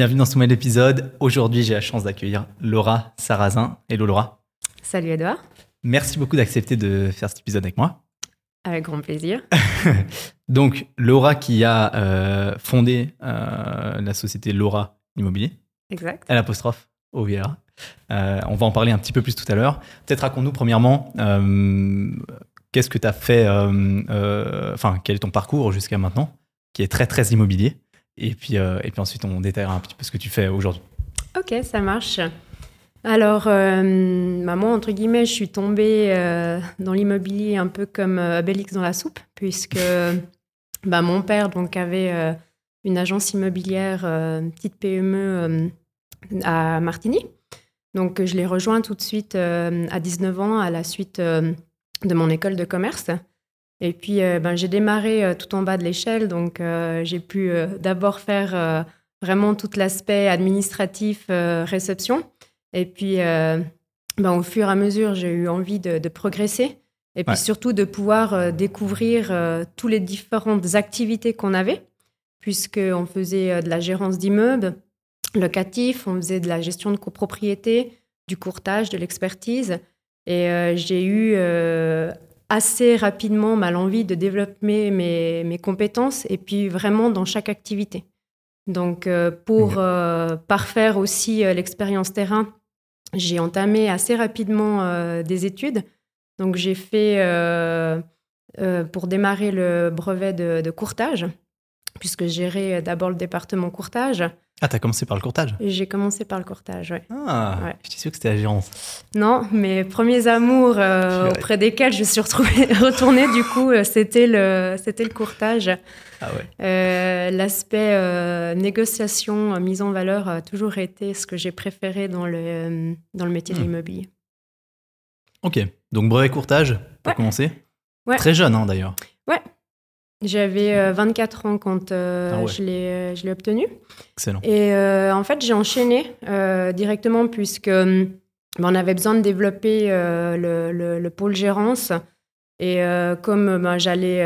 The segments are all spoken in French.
Bienvenue dans ce nouvel épisode. Aujourd'hui, j'ai la chance d'accueillir Laura Sarrazin. Hello Laura. Salut Edouard. Merci beaucoup d'accepter de faire cet épisode avec moi. Avec grand plaisir. Donc, Laura qui a euh, fondé euh, la société Laura Immobilier. Exact. À l'apostrophe OVA. Euh, on va en parler un petit peu plus tout à l'heure. Peut-être raconte-nous premièrement, qu'est-ce que tu as fait, enfin, quel est ton parcours jusqu'à maintenant, qui est très, très immobilier. Et puis, euh, et puis ensuite, on détaillera un petit peu ce que tu fais aujourd'hui. Ok, ça marche. Alors, euh, bah, moi, entre guillemets, je suis tombée euh, dans l'immobilier un peu comme euh, Obélix dans la soupe, puisque bah, mon père donc, avait euh, une agence immobilière, petite PME à Martigny. Donc, je l'ai rejoint tout de suite à 19 ans à la suite de mon école de commerce. Et puis, euh, ben, j'ai démarré euh, tout en bas de l'échelle. Donc, euh, j'ai pu d'abord faire vraiment tout l'aspect administratif, réception. Et puis, ben, au fur et à mesure, j'ai eu envie de, de progresser. Et puis Ouais. surtout de pouvoir euh, découvrir euh, toutes les différentes activités qu'on avait, puisqu'on faisait euh, de la gérance d'immeubles locatifs, on faisait de la gestion de copropriété, du courtage, de l'expertise. Et j'ai eu assez rapidement mal envie de développer mes, mes compétences et puis vraiment dans chaque activité. Donc, euh, pour euh, parfaire aussi euh, l'expérience terrain, j'ai entamé assez rapidement des études. Donc, j'ai fait, pour démarrer le brevet de, de courtage, puisque gérais d'abord le département courtage. Ah, t'as commencé par le courtage? J'ai commencé par le courtage, ouais. Ah, Ouais. j'étais sûr que c'était la gérance. Non, mes premiers amours euh, auprès desquels je suis retrouvée, retournée, du coup, euh, c'était le, c'était le courtage. Ah ouais. Euh, L'aspect euh, négociation, mise en valeur a toujours été ce que j'ai préféré dans le, dans le métier de Hmm. l'immobilier. Ok, donc brevet courtage, pour Ouais. commencer. Ouais. Très jeune hein, d'ailleurs. J'avais euh, 24 ans quand euh, Ah ouais. je l'ai euh, je l'ai obtenu. Excellent. Et euh, en fait, j'ai enchaîné directement puisque ben, on avait besoin de développer le, le- le pôle gérance. Et comme ben, j'allais,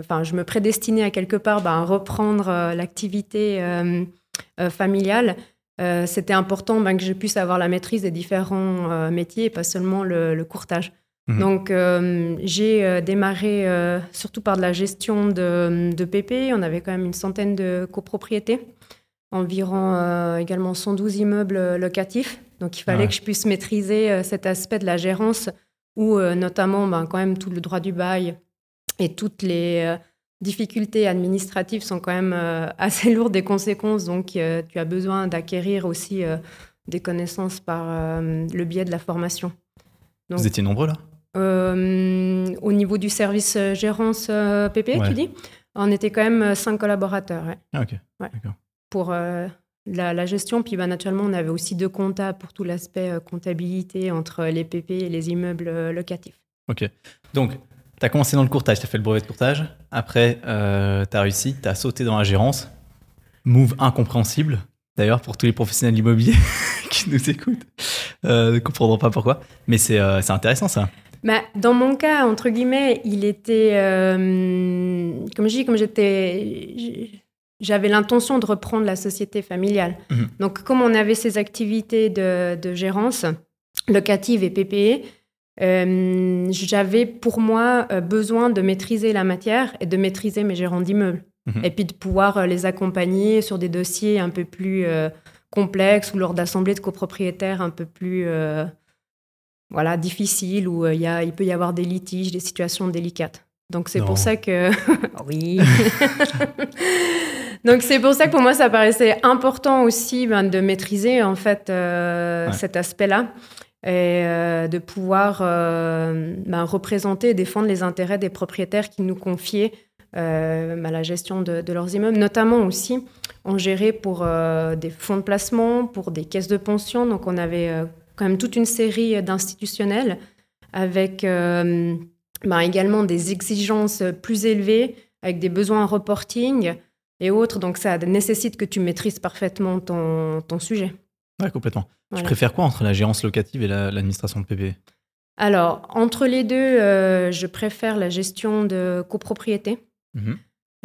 enfin, je me prédestinais à quelque part ben, à reprendre l'activité familiale, c'était important que je puisse avoir la maîtrise des différents métiers et pas seulement le, le courtage. Mhm. Donc, euh, j'ai euh, démarré euh, surtout par de la gestion de, de PP. On avait quand même une centaine de copropriétés environ également 112 immeubles locatifs. Donc il fallait ouais. que je puisse maîtriser cet aspect de la gérance où notamment ben, quand même tout le droit du bail et toutes les difficultés administratives sont quand même assez lourdes des conséquences. Donc tu as besoin d'acquérir aussi des connaissances par le biais de la formation. Donc, Vous étiez nombreux là? Au niveau du service euh, gérance euh, PP, Ouais. tu dis? On était quand même euh, cinq collaborateurs. ouais Ah ok. Ouais. D'accord. pour euh, la, la gestion. Puis bah, naturellement, on avait aussi deux comptables pour tout l'aspect euh, comptabilité entre les PP et les immeubles euh, locatifs. Ok. Donc, tu as commencé dans le courtage, tu as fait le brevet de courtage. Après, tu as réussi, tu as sauté dans la gérance. Move incompréhensible, d'ailleurs, pour tous les professionnels immobiliers qui nous écoutent. Euh, ne comprendront pas pourquoi. Mais c'est euh, c'est intéressant ça. Bah, dans mon cas, entre guillemets, il était, euh, comme je dis, comme j'étais, j'avais l'intention de reprendre la société familiale. Mhm. Donc, comme on avait ces activités de, de gérance locative et PPE, euh, j'avais pour moi euh, besoin de maîtriser la matière et de maîtriser mes gérants d'immeubles. Mhm. Et puis de pouvoir les accompagner sur des dossiers un peu plus euh, complexes ou lors d'assemblées de copropriétaires un peu plus voilà, difficiles où euh, il y a, il peut y avoir des litiges, des situations délicates. Donc c'est pour ça que... oui. Donc c'est pour ça que pour moi ça paraissait important aussi ben, de maîtriser en fait euh, Ouais. cet aspect-là et euh, de pouvoir euh, ben, représenter et défendre les intérêts des propriétaires qui nous confiaient ben, la gestion de, de leurs immeubles, notamment aussi on gérait pour des fonds de placement, pour des caisses de pension, donc on avait quand même toute une série d'institutionnels avec euh, ben, également des exigences plus élevées, avec des besoins en reporting et autres. Donc ça nécessite que tu maîtrises parfaitement ton, ton sujet. Ouais, complètement. Tu Voilà. préfères quoi entre la gérance locative et la- l'administration de PP Alors, entre les deux, euh, je préfère la gestion de copropriété. Mhm.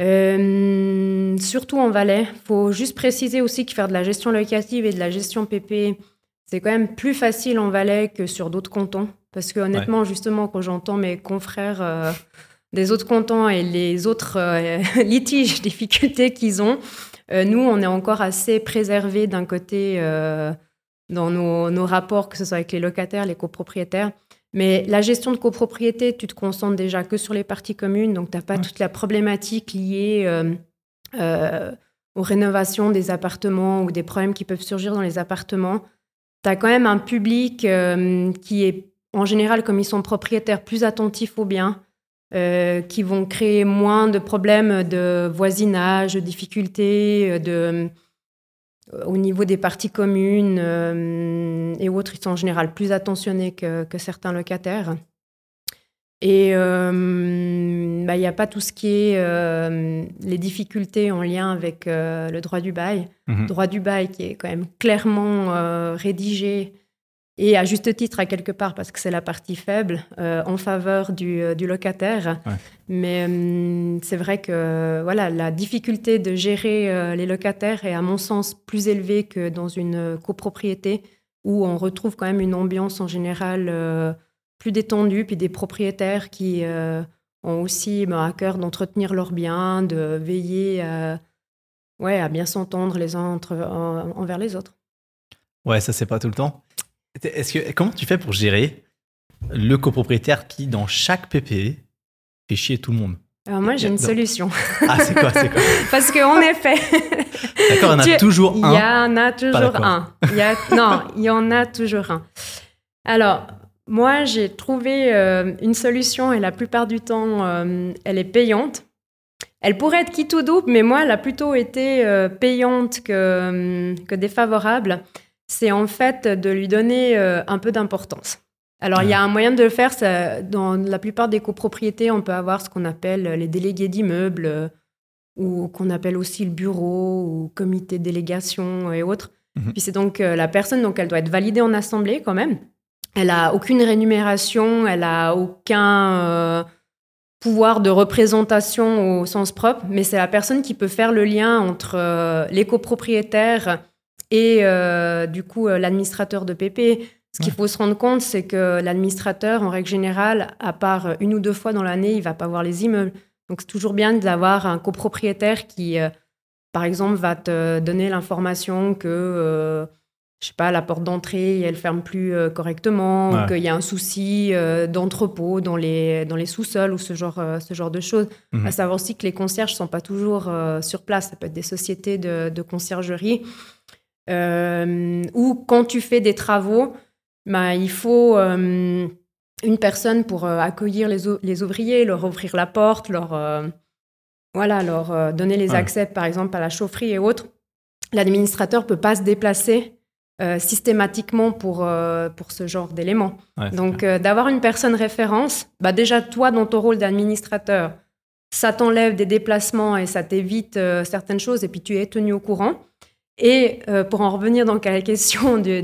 Euh, surtout en Valais. Il faut juste préciser aussi que faire de la gestion locative et de la gestion PP, c'est quand même plus facile en Valais que sur d'autres cantons. Parce que honnêtement, justement, quand j'entends mes confrères euh, des autres cantons et les autres euh, litiges, difficultés qu'ils ont, nous, on est encore assez préservés d'un côté dans nos, nos, rapports, que ce soit avec les locataires, les copropriétaires. Mais la gestion de copropriété, tu te concentres déjà que sur les parties communes, donc tu n'as pas toute la problématique liée euh, euh, aux rénovations des appartements ou des problèmes qui peuvent surgir dans les appartements. Tu as quand même un public euh, qui est, en général, comme ils sont propriétaires, plus attentifs aux biens, qui vont créer moins de problèmes de voisinage, de difficultés, de euh, au niveau des parties communes euh, et autres, ils sont en général plus attentionnés que, certains locataires. Et euh, bah, il n'y a pas tout ce qui est les difficultés en lien avec le droit du bail. Le mhm. droit du bail qui est quand même clairement rédigé et à juste titre à quelque part parce que c'est la partie faible euh, en faveur du, euh, du locataire. Mais hum, c'est vrai que voilà, la difficulté de gérer euh, les locataires est à mon sens plus élevée que dans une copropriété où on retrouve quand même une ambiance en général plus détendue, puis des propriétaires qui ont aussi ben, à cœur d'entretenir leurs biens, de veiller à, ouais, à bien s'entendre les uns entre, envers les autres. Ouais, ça c'est pas tout le temps. Est-ce que, comment tu fais pour gérer le copropriétaire qui, dans chaque PPE, fait chier tout le monde? Alors moi, j'ai une solution. Ah, c'est quoi, c'est quoi? Parce qu'en effet... D'accord, il y en a toujours un. Il y en a toujours un. Non, il y en a toujours un. Alors, moi, j'ai trouvé euh, une solution et la plupart du temps, euh, elle est payante. Elle pourrait être qui tout double, mais moi, elle a plutôt été euh, payante que, que défavorable c'est en fait de lui donner un peu d'importance. Alors, il y a un moyen de le faire. dans la plupart des copropriétés, on peut avoir ce qu'on appelle les délégués d'immeubles, ou qu'on appelle aussi le bureau, ou comité de délégation et autres. Mhm. Puis c'est donc la personne, donc elle doit être validée en assemblée quand même. Elle a aucune rémunération, elle a aucun pouvoir de représentation au sens propre, mais c'est la personne qui peut faire le lien entre les copropriétaires et euh, du coup euh, l'administrateur de PP. Ce qu'il faut se rendre compte, c'est que l'administrateur, en règle générale, à part une ou deux fois dans l'année, il va pas voir les immeubles. Donc c'est toujours bien d'avoir un copropriétaire qui, euh, par exemple, va te donner l'information que, je sais pas, la porte d'entrée, elle ferme plus correctement, ou qu'il y a un souci d'entrepôt dans les, dans les sous-sols ou ce genre, ce genre de choses. Mhm. À savoir aussi que les concierges sont pas toujours sur place. Ça peut être des sociétés de, de conciergerie. Euh, ou quand tu fais des travaux, bah, il faut euh, une personne pour euh, accueillir les, les, ouvriers, leur ouvrir la porte, leur, voilà, leur donner les accès, par exemple, à la chaufferie et autres. L'administrateur ne peut pas se déplacer systématiquement pour, pour ce genre d'éléments. Donc, d'avoir une personne référence, bah, déjà, toi, dans ton rôle d'administrateur, ça t'enlève des déplacements et ça t'évite certaines choses, et puis tu es tenu au courant. Et euh, pour en revenir donc à la question du,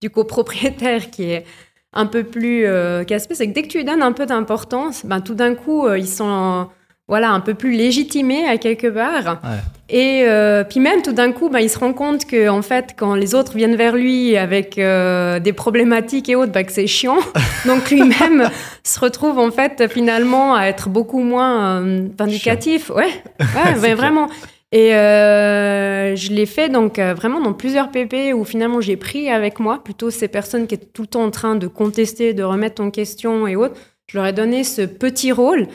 du copropriétaire qui est un peu plus euh, casse c'est que dès que tu lui donnes un peu d'importance, ben, tout d'un coup, euh, ils sont voilà, un peu plus légitimés à quelque part. Et euh, puis même, tout d'un coup, ben, il se rend compte que en fait, quand les autres viennent vers lui avec des problématiques et autres, ben, que c'est chiant. Donc lui-même se retrouve en fait finalement à être beaucoup moins vindicatif. Ouais, ouais vraiment. Et euh, je l'ai fait donc euh, vraiment dans plusieurs PP où finalement j'ai pris avec moi plutôt ces personnes qui étaient tout le temps en train de contester, de remettre en question et autres. Je leur ai donné ce petit rôle.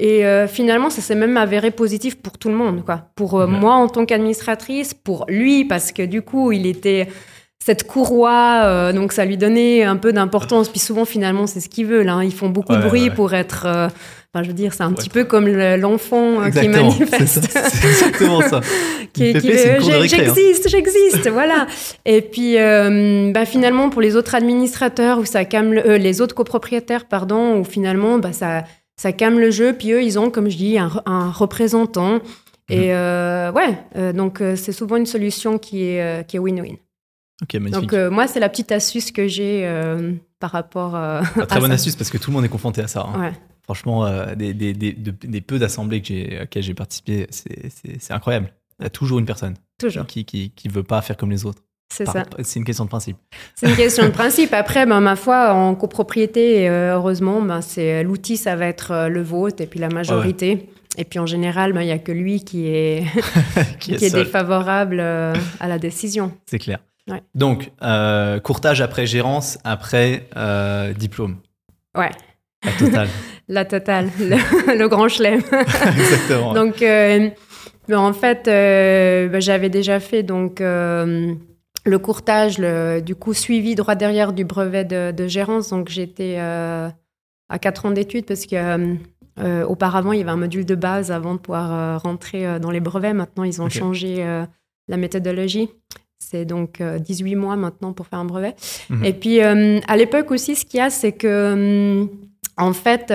Et euh, finalement, ça s'est même avéré positif pour tout le monde, quoi. Pour moi en tant qu'administratrice, pour lui parce que du coup, il était cette courroie, donc ça lui donnait un peu d'importance. Puis souvent, finalement, c'est ce qu'ils veulent. Hein. Ils font beaucoup de bruit pour être Enfin, je veux dire, c'est un petit peu comme l'enfant euh, qui manifeste. C'est exactement ça. qui, qui hein. j'existe, j'existe, voilà. Et puis, euh, bah, finalement, pour les autres administrateurs ou ça calme euh, les autres copropriétaires, pardon, où finalement, bah, ça, ça calme le jeu. Puis eux, ils ont, comme je dis, un, représentant. Et mhm. ouais, donc c'est souvent une solution qui est qui est win-win. donc moi, c'est la petite astuce que j'ai par rapport. à Très bonne astuce parce que tout le monde est confronté à ça. Hein. Ouais. Franchement, euh, des, des, des, des, peu d'assemblées auxquelles j'ai participé, c'est incroyable. Il y a toujours une personne toujours. qui, qui, qui veut pas faire comme les autres. C'est ça. C'est une question de principe. C'est une question de principe. Après, ben, ma foi, en copropriété, euh, heureusement, ben, c'est l'outil, ça va être euh, le vote et puis la majorité. Et puis en général, ben, il n'y a que lui qui est, qui est, défavorable euh, à la décision. C'est clair. Donc, courtage après gérance, après diplôme. Ouais. La totale. la totale, le, grand chelem. Exactement. Donc, ben, en fait, ben, j'avais déjà fait donc le courtage, le, du coup, suivi droit derrière du brevet de, gérance. Donc, j'étais euh, à 4 ans d'études parce que euh, euh, auparavant, il y avait un module de base avant de pouvoir rentrer dans les brevets. Maintenant, ils ont changé la méthodologie. C'est donc 18 mois maintenant pour faire un brevet. Mhm. Et puis, à l'époque aussi, ce qu'il y a, c'est que, en fait,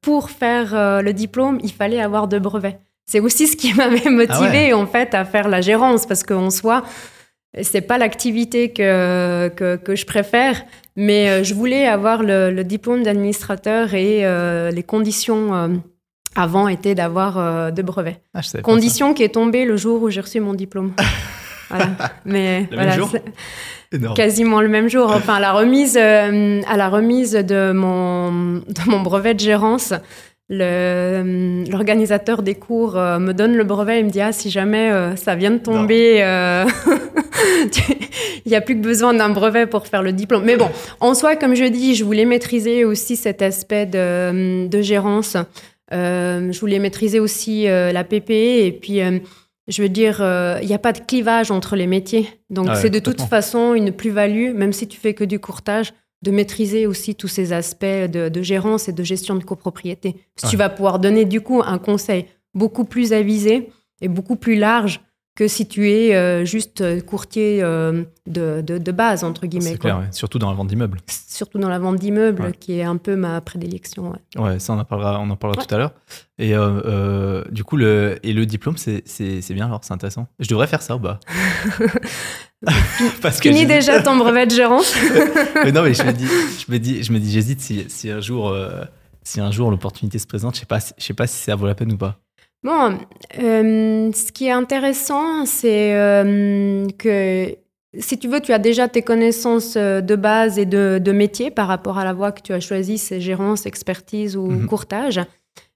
pour faire le diplôme, il fallait avoir deux brevets. C'est aussi ce qui m'avait motivé, ah en fait, à faire la gérance parce qu'en soi, c'est pas l'activité que, que, je préfère, mais euh, je voulais avoir le, diplôme d'administrateur et euh, les conditions euh, avant étaient d'avoir deux brevets. Ah, Condition qui est tombée le jour où j'ai reçu mon diplôme. voilà. Mais voilà, quasiment le même jour. Enfin, à la remise, à la remise de mon, de mon brevet de gérance, euh, l'organisateur des cours euh, me donne le brevet et me dit ah si jamais euh, ça vient de tomber il n'y a plus que besoin d'un brevet pour faire le diplôme mais bon en soi comme je dis je voulais maîtriser aussi cet aspect de, de gérance je voulais maîtriser aussi la PPE et puis je veux dire, il n'y a pas de clivage entre les métiers. Donc, c'est de toute façon une plus-value, même si tu fais que du courtage de maîtriser aussi tous ces aspects de, gérance et de gestion de copropriété. tu vas pouvoir donner du coup un conseil beaucoup plus avisé et beaucoup plus large que si tu es euh, juste courtier euh, de, de, base, entre guillemets. C'est clair, surtout dans la vente d'immeubles. Surtout dans la vente d'immeubles, qui est un peu ma prédilection. Ouais, ça, on en parlera, on en parlera tout à l'heure. Et euh, du coup, le, et le diplôme, c'est bien, alors c'est intéressant. Je devrais faire ça ou pas? Parce que Finis déjà ton brevet de gérance. mais non, mais je me dis, je me dis, je me dis, j'hésite si, si, un jour, si un jour l'opportunité se présente, je sais pas, je sais pas si ça vaut la peine ou pas. Bon, euh, ce qui est intéressant, c'est euh, que si tu veux, tu as déjà tes connaissances euh, de base et de, métier par rapport à la voie que tu as choisie, c'est gérance, expertise ou mhm. courtage.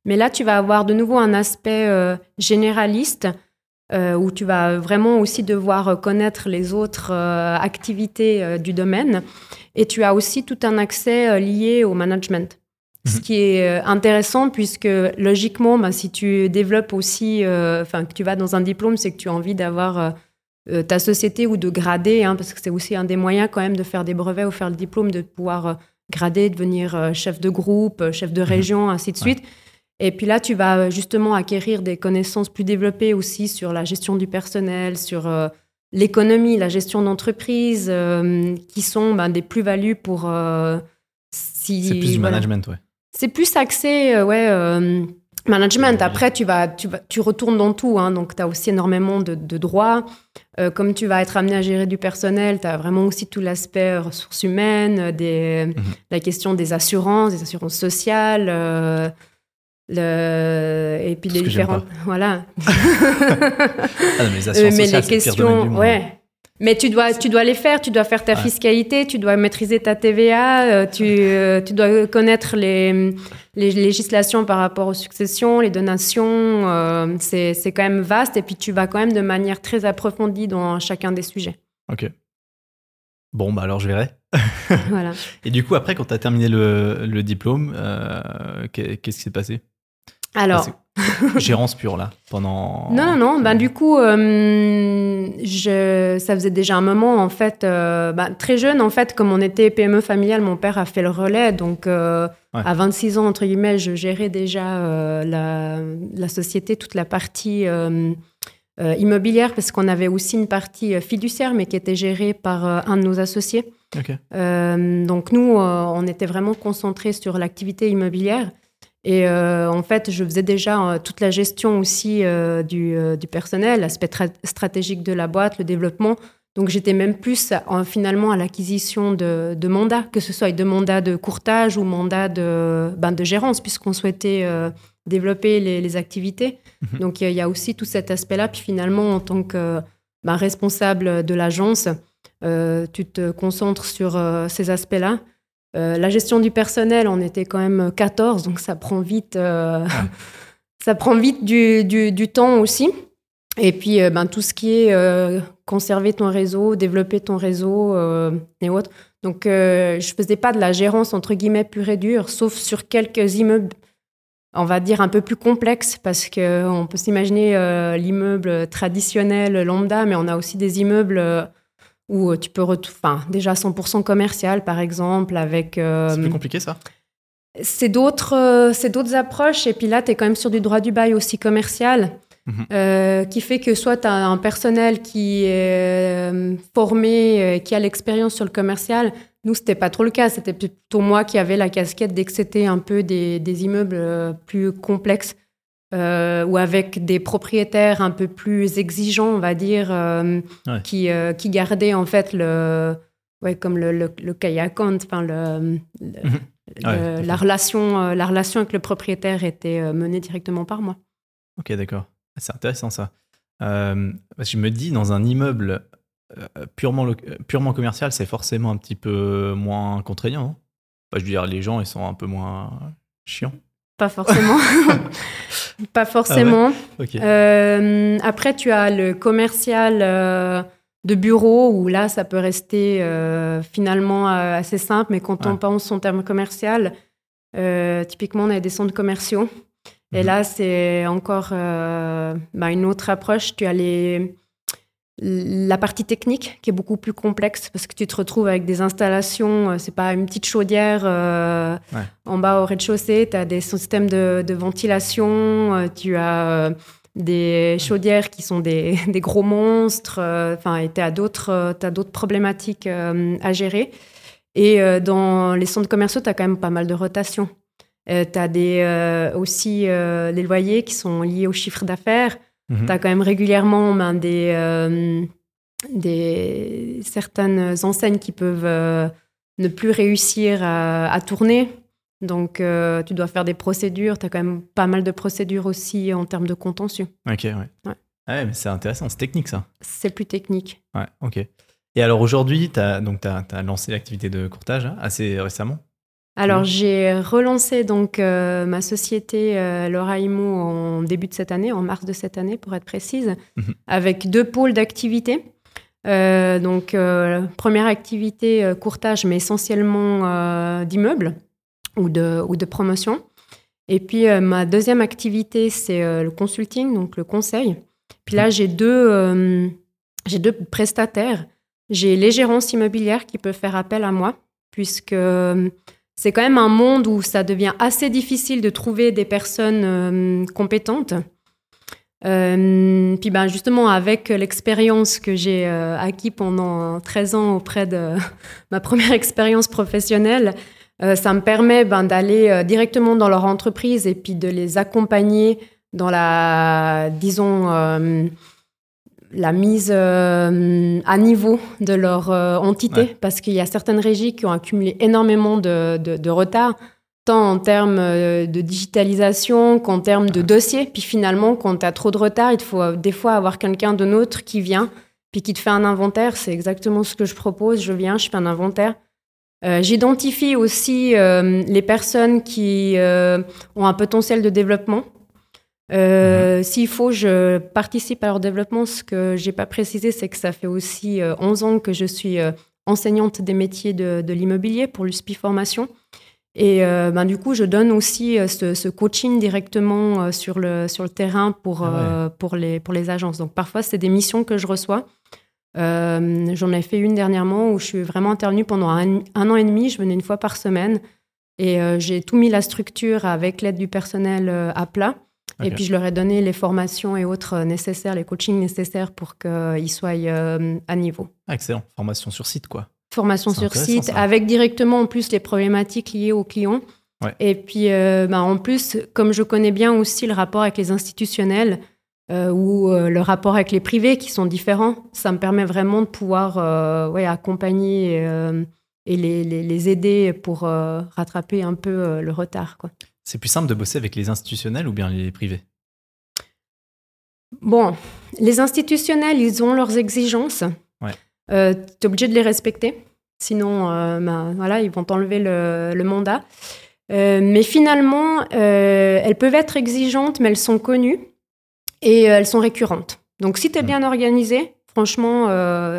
Mais là, tu vas avoir de nouveau un aspect généraliste où tu vas vraiment aussi devoir connaître les autres activités du domaine. Et tu as aussi tout un accès lié au management. Ce qui est euh, intéressant puisque logiquement, bah, si tu développes aussi, euh, enfin que tu vas dans un diplôme, c'est que tu as envie d'avoir euh, ta société ou de grader, hein, parce que c'est aussi un des moyens quand même de faire des brevets ou faire le diplôme, de pouvoir grader, devenir chef de groupe, chef de mhm. région, ainsi de suite. Et puis là, tu vas justement acquérir des connaissances plus développées aussi sur la gestion du personnel, sur l'économie, la gestion d'entreprise, qui sont bah, des plus-values pour... si, c'est plus du management, ouais. C'est plus axé, euh, ouais, euh, management. Après, tu, vas, tu, vas, tu retournes dans tout. Hein, donc, tu as aussi énormément de, droits. Euh, comme tu vas être amené à gérer du personnel, tu as vraiment aussi tout l'aspect ressources humaines, des, mhm. la question des assurances, des assurances sociales. le, et puis les différentes. Voilà. ah, mais les assurances mais les questions, ouais. Mais tu dois, tu dois les faire, tu dois faire ta fiscalité, tu dois maîtriser ta TVA, euh, tu, euh, tu dois connaître les, les, législations par rapport aux successions, les donations. Euh, c'est quand même vaste et puis tu vas quand même de manière très approfondie dans chacun des sujets. Ok. Bon, bah alors je verrai. voilà. Et du coup, après, quand tu as terminé le, le diplôme, qu'est-ce qui s'est passé? Alors. Gérance pure, là, pendant. Non, non, non. Ben, du coup, euh, je, ça faisait déjà un moment, en fait, euh, ben, très jeune, en fait, comme on était PME familiale, mon père a fait le relais. Donc, euh, à 26 ans, entre guillemets, je gérais déjà la, la, société, toute la partie immobilière, parce qu'on avait aussi une partie fiduciaire, mais qui était gérée par un de nos associés. donc, nous, on était vraiment concentrés sur l'activité immobilière. Et euh, en fait, je faisais déjà euh, toute la gestion aussi euh, du, du, personnel, l'aspect stratégique de la boîte, le développement. Donc j'étais même plus finalement à l'acquisition de, mandats, que ce soit de mandats de courtage ou mandats de, ben, de gérance, puisqu'on souhaitait euh, développer les, activités. Mhm. Donc il y, a aussi tout cet aspect-là. Puis finalement, en tant que ben, responsable de l'agence, euh, tu te concentres sur euh, ces aspects-là. La gestion du personnel, on était quand même 14, donc ça prend vite, ça prend vite du, du temps aussi. Et puis, euh, ben, tout ce qui est euh, conserver ton réseau, développer ton réseau euh, et autres. Donc, je faisais pas de la gérance, entre guillemets, pure et dure, sauf sur quelques immeubles, on va dire, un peu plus complexes, parce qu'on peut s'imaginer l'immeuble traditionnel, lambda, mais on a aussi des immeubles où tu peux... Enfin, déjà 100% commercial, par exemple, avec... C'est plus compliqué, ça? c'est d'autres, c'est d'autres approches. Et puis là, tu es quand même sur du droit du bail aussi commercial. Mhm. Euh, qui fait que soit tu as un personnel qui est euh, formé, euh, qui a l'expérience sur le commercial. Nous, c'était pas trop le cas. C'était plutôt moi qui avais la casquette dès que c'était un peu des, des immeubles plus complexes ou avec des propriétaires un peu plus exigeants, on va dire, qui, qui gardaient en fait le, ouais, comme le, le, le enfin le, mhm. la, relation, la relation avec le propriétaire était menée directement par moi. Ok, d'accord. C'est intéressant ça. Euh, je me dis, dans un immeuble euh, purement, purement commercial, c'est forcément un petit peu moins contraignant. Hein. je veux dire, les gens, ils sont un peu moins chiants. Pas forcément. Pas forcément. Ah euh, après, tu as le commercial de bureau où là, ça peut rester finalement assez simple, mais quand on pense son terme commercial, typiquement, on a des centres commerciaux. Et mhm. là, c'est encore euh, bah, une autre approche. Tu as les, la partie technique qui est beaucoup plus complexe parce que tu te retrouves avec des installations, euh, c'est pas une petite chaudière euh, en bas au rez-de-chaussée, tu as des systèmes de, ventilation, tu as des chaudières qui sont des, des gros monstres, enfin, et tu as d'autres problématiques à gérer. Et dans les centres commerciaux, tu as quand même pas mal de rotation. Euh, tu as des, euh, aussi euh, des loyers qui sont liés au chiffre d'affaires. Mhm. Tu as quand même régulièrement ben, des, des, certaines enseignes qui peuvent ne plus réussir à, tourner. Donc, tu dois faire des procédures. Tu as quand même pas mal de procédures aussi en termes de contentieux. Ok, ouais. ouais. Ah mais c'est intéressant, c'est technique ça. C'est plus technique. Ouais, ok. Et alors aujourd'hui, tu as, as, as, lancé l'activité de courtage hein, assez récemment? Alors, j'ai relancé donc euh, ma société euh, Laura Imo en début de cette année, en mars de cette année pour être précise, mhm. avec deux pôles d'activité. Euh, donc, première activité courtage, mais essentiellement d'immeubles ou de, ou de promotion. Et puis, ma deuxième activité, c'est le consulting, donc le conseil. Puis là, mhm. j'ai deux, j'ai deux prestataires. J'ai les gérances immobilières qui peuvent faire appel à moi, puisque c'est quand même un monde où ça devient assez difficile de trouver des personnes euh, compétentes. Euh, puis ben justement, avec l'expérience que j'ai euh, acquis pendant 13 ans auprès de ma première expérience professionnelle, ça me permet ben, d'aller directement dans leur entreprise et puis de les accompagner dans la, disons, la mise euh, à niveau de leur euh, entité, parce qu'il y a certaines régies qui ont accumulé énormément de, de, retard, tant en termes euh, de digitalisation qu'en termes de dossiers. Puis finalement, quand tu as trop de retard, il faut des fois avoir quelqu'un de neutre qui vient, puis qui te fait un inventaire. C'est exactement ce que je propose. Je viens, je fais un inventaire. J'identifie aussi les personnes qui ont un potentiel de développement euh, mhm. S'il faut, je participe à leur développement. Ce que j'ai pas précisé, c'est que ça fait aussi 11 euh, ans que je suis euh, enseignante des métiers de, l'immobilier pour l'USPI Formation. Et ben, du coup, je donne aussi ce, coaching directement sur, le, sur le terrain pour, ah pour, les, pour les agences. Donc parfois, c'est des missions que je reçois. J'en ai fait une dernièrement où je suis vraiment intervenue pendant un, un, an et demi. Je venais une fois par semaine et j'ai tout mis la structure avec l'aide du personnel à plat. Et puis, je leur ai donné les formations et autres nécessaires, les coachings nécessaires pour qu'ils soient euh, à niveau. excellent. Formation sur site, quoi. Formation sur site, avec directement en plus les problématiques liées aux clients. Et puis, euh, bah, en plus, comme je connais bien aussi le rapport avec les institutionnels, ou le rapport avec les privés qui sont différents. Ça me permet vraiment de pouvoir ouais, accompagner et les, les, aider pour rattraper un peu le retard. Quoi. C'est plus simple de bosser avec les institutionnels ou bien les privés? Bon, les institutionnels, ils ont leurs exigences. Ouais. Euh, tu es obligé de les respecter. Sinon, euh, ben, voilà, ils vont t'enlever le, mandat. Euh, mais finalement, elles peuvent être exigeantes, mais elles sont connues et elles sont récurrentes. Donc, si tu es hmm. bien organisé, franchement,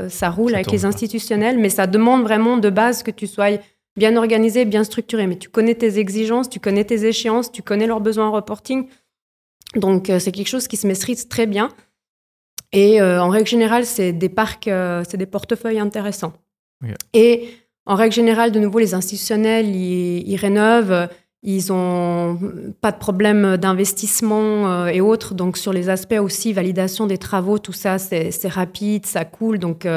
ça roule avec les institutionnels, mais ça demande vraiment de base que tu sois bien organisé, bien structuré. Mais tu connais tes exigences, tu connais tes échéances, tu connais leurs besoins en reporting. Donc, c'est quelque chose qui se maîtrise très bien. Et euh, en règle générale, c'est des parcs, euh, c'est des portefeuilles intéressants. Et en règle générale, de nouveau, les institutionnels, ils, rénovent, ils ont pas de problème d'investissement euh, et autres. Donc, sur les aspects aussi, validation des travaux, tout ça, c'est rapide, ça coule. Donc,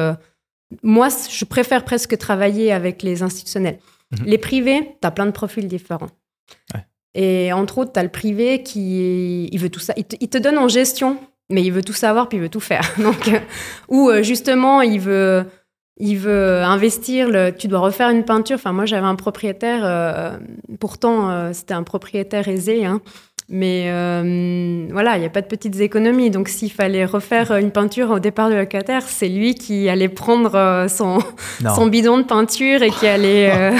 moi, je préfère presque travailler avec les institutionnels. Mhm. Les privés, tu as plein de profils différents. Et entre autres, tu as le privé qui il veut tout ça. Il te, il te donne en gestion mais il veut tout savoir puis il veut tout faire. Donc, euh, ou euh, justement, il veut, il veut investir. Le, tu dois refaire une peinture. Enfin, moi, j'avais un propriétaire. Euh, pourtant, c'était un propriétaire aisé. Hein, mais voilà, il n'y a pas de petites économies. Donc, s'il fallait refaire une peinture au départ de locataire, c'est lui qui allait prendre son, son bidon de peinture et qui allait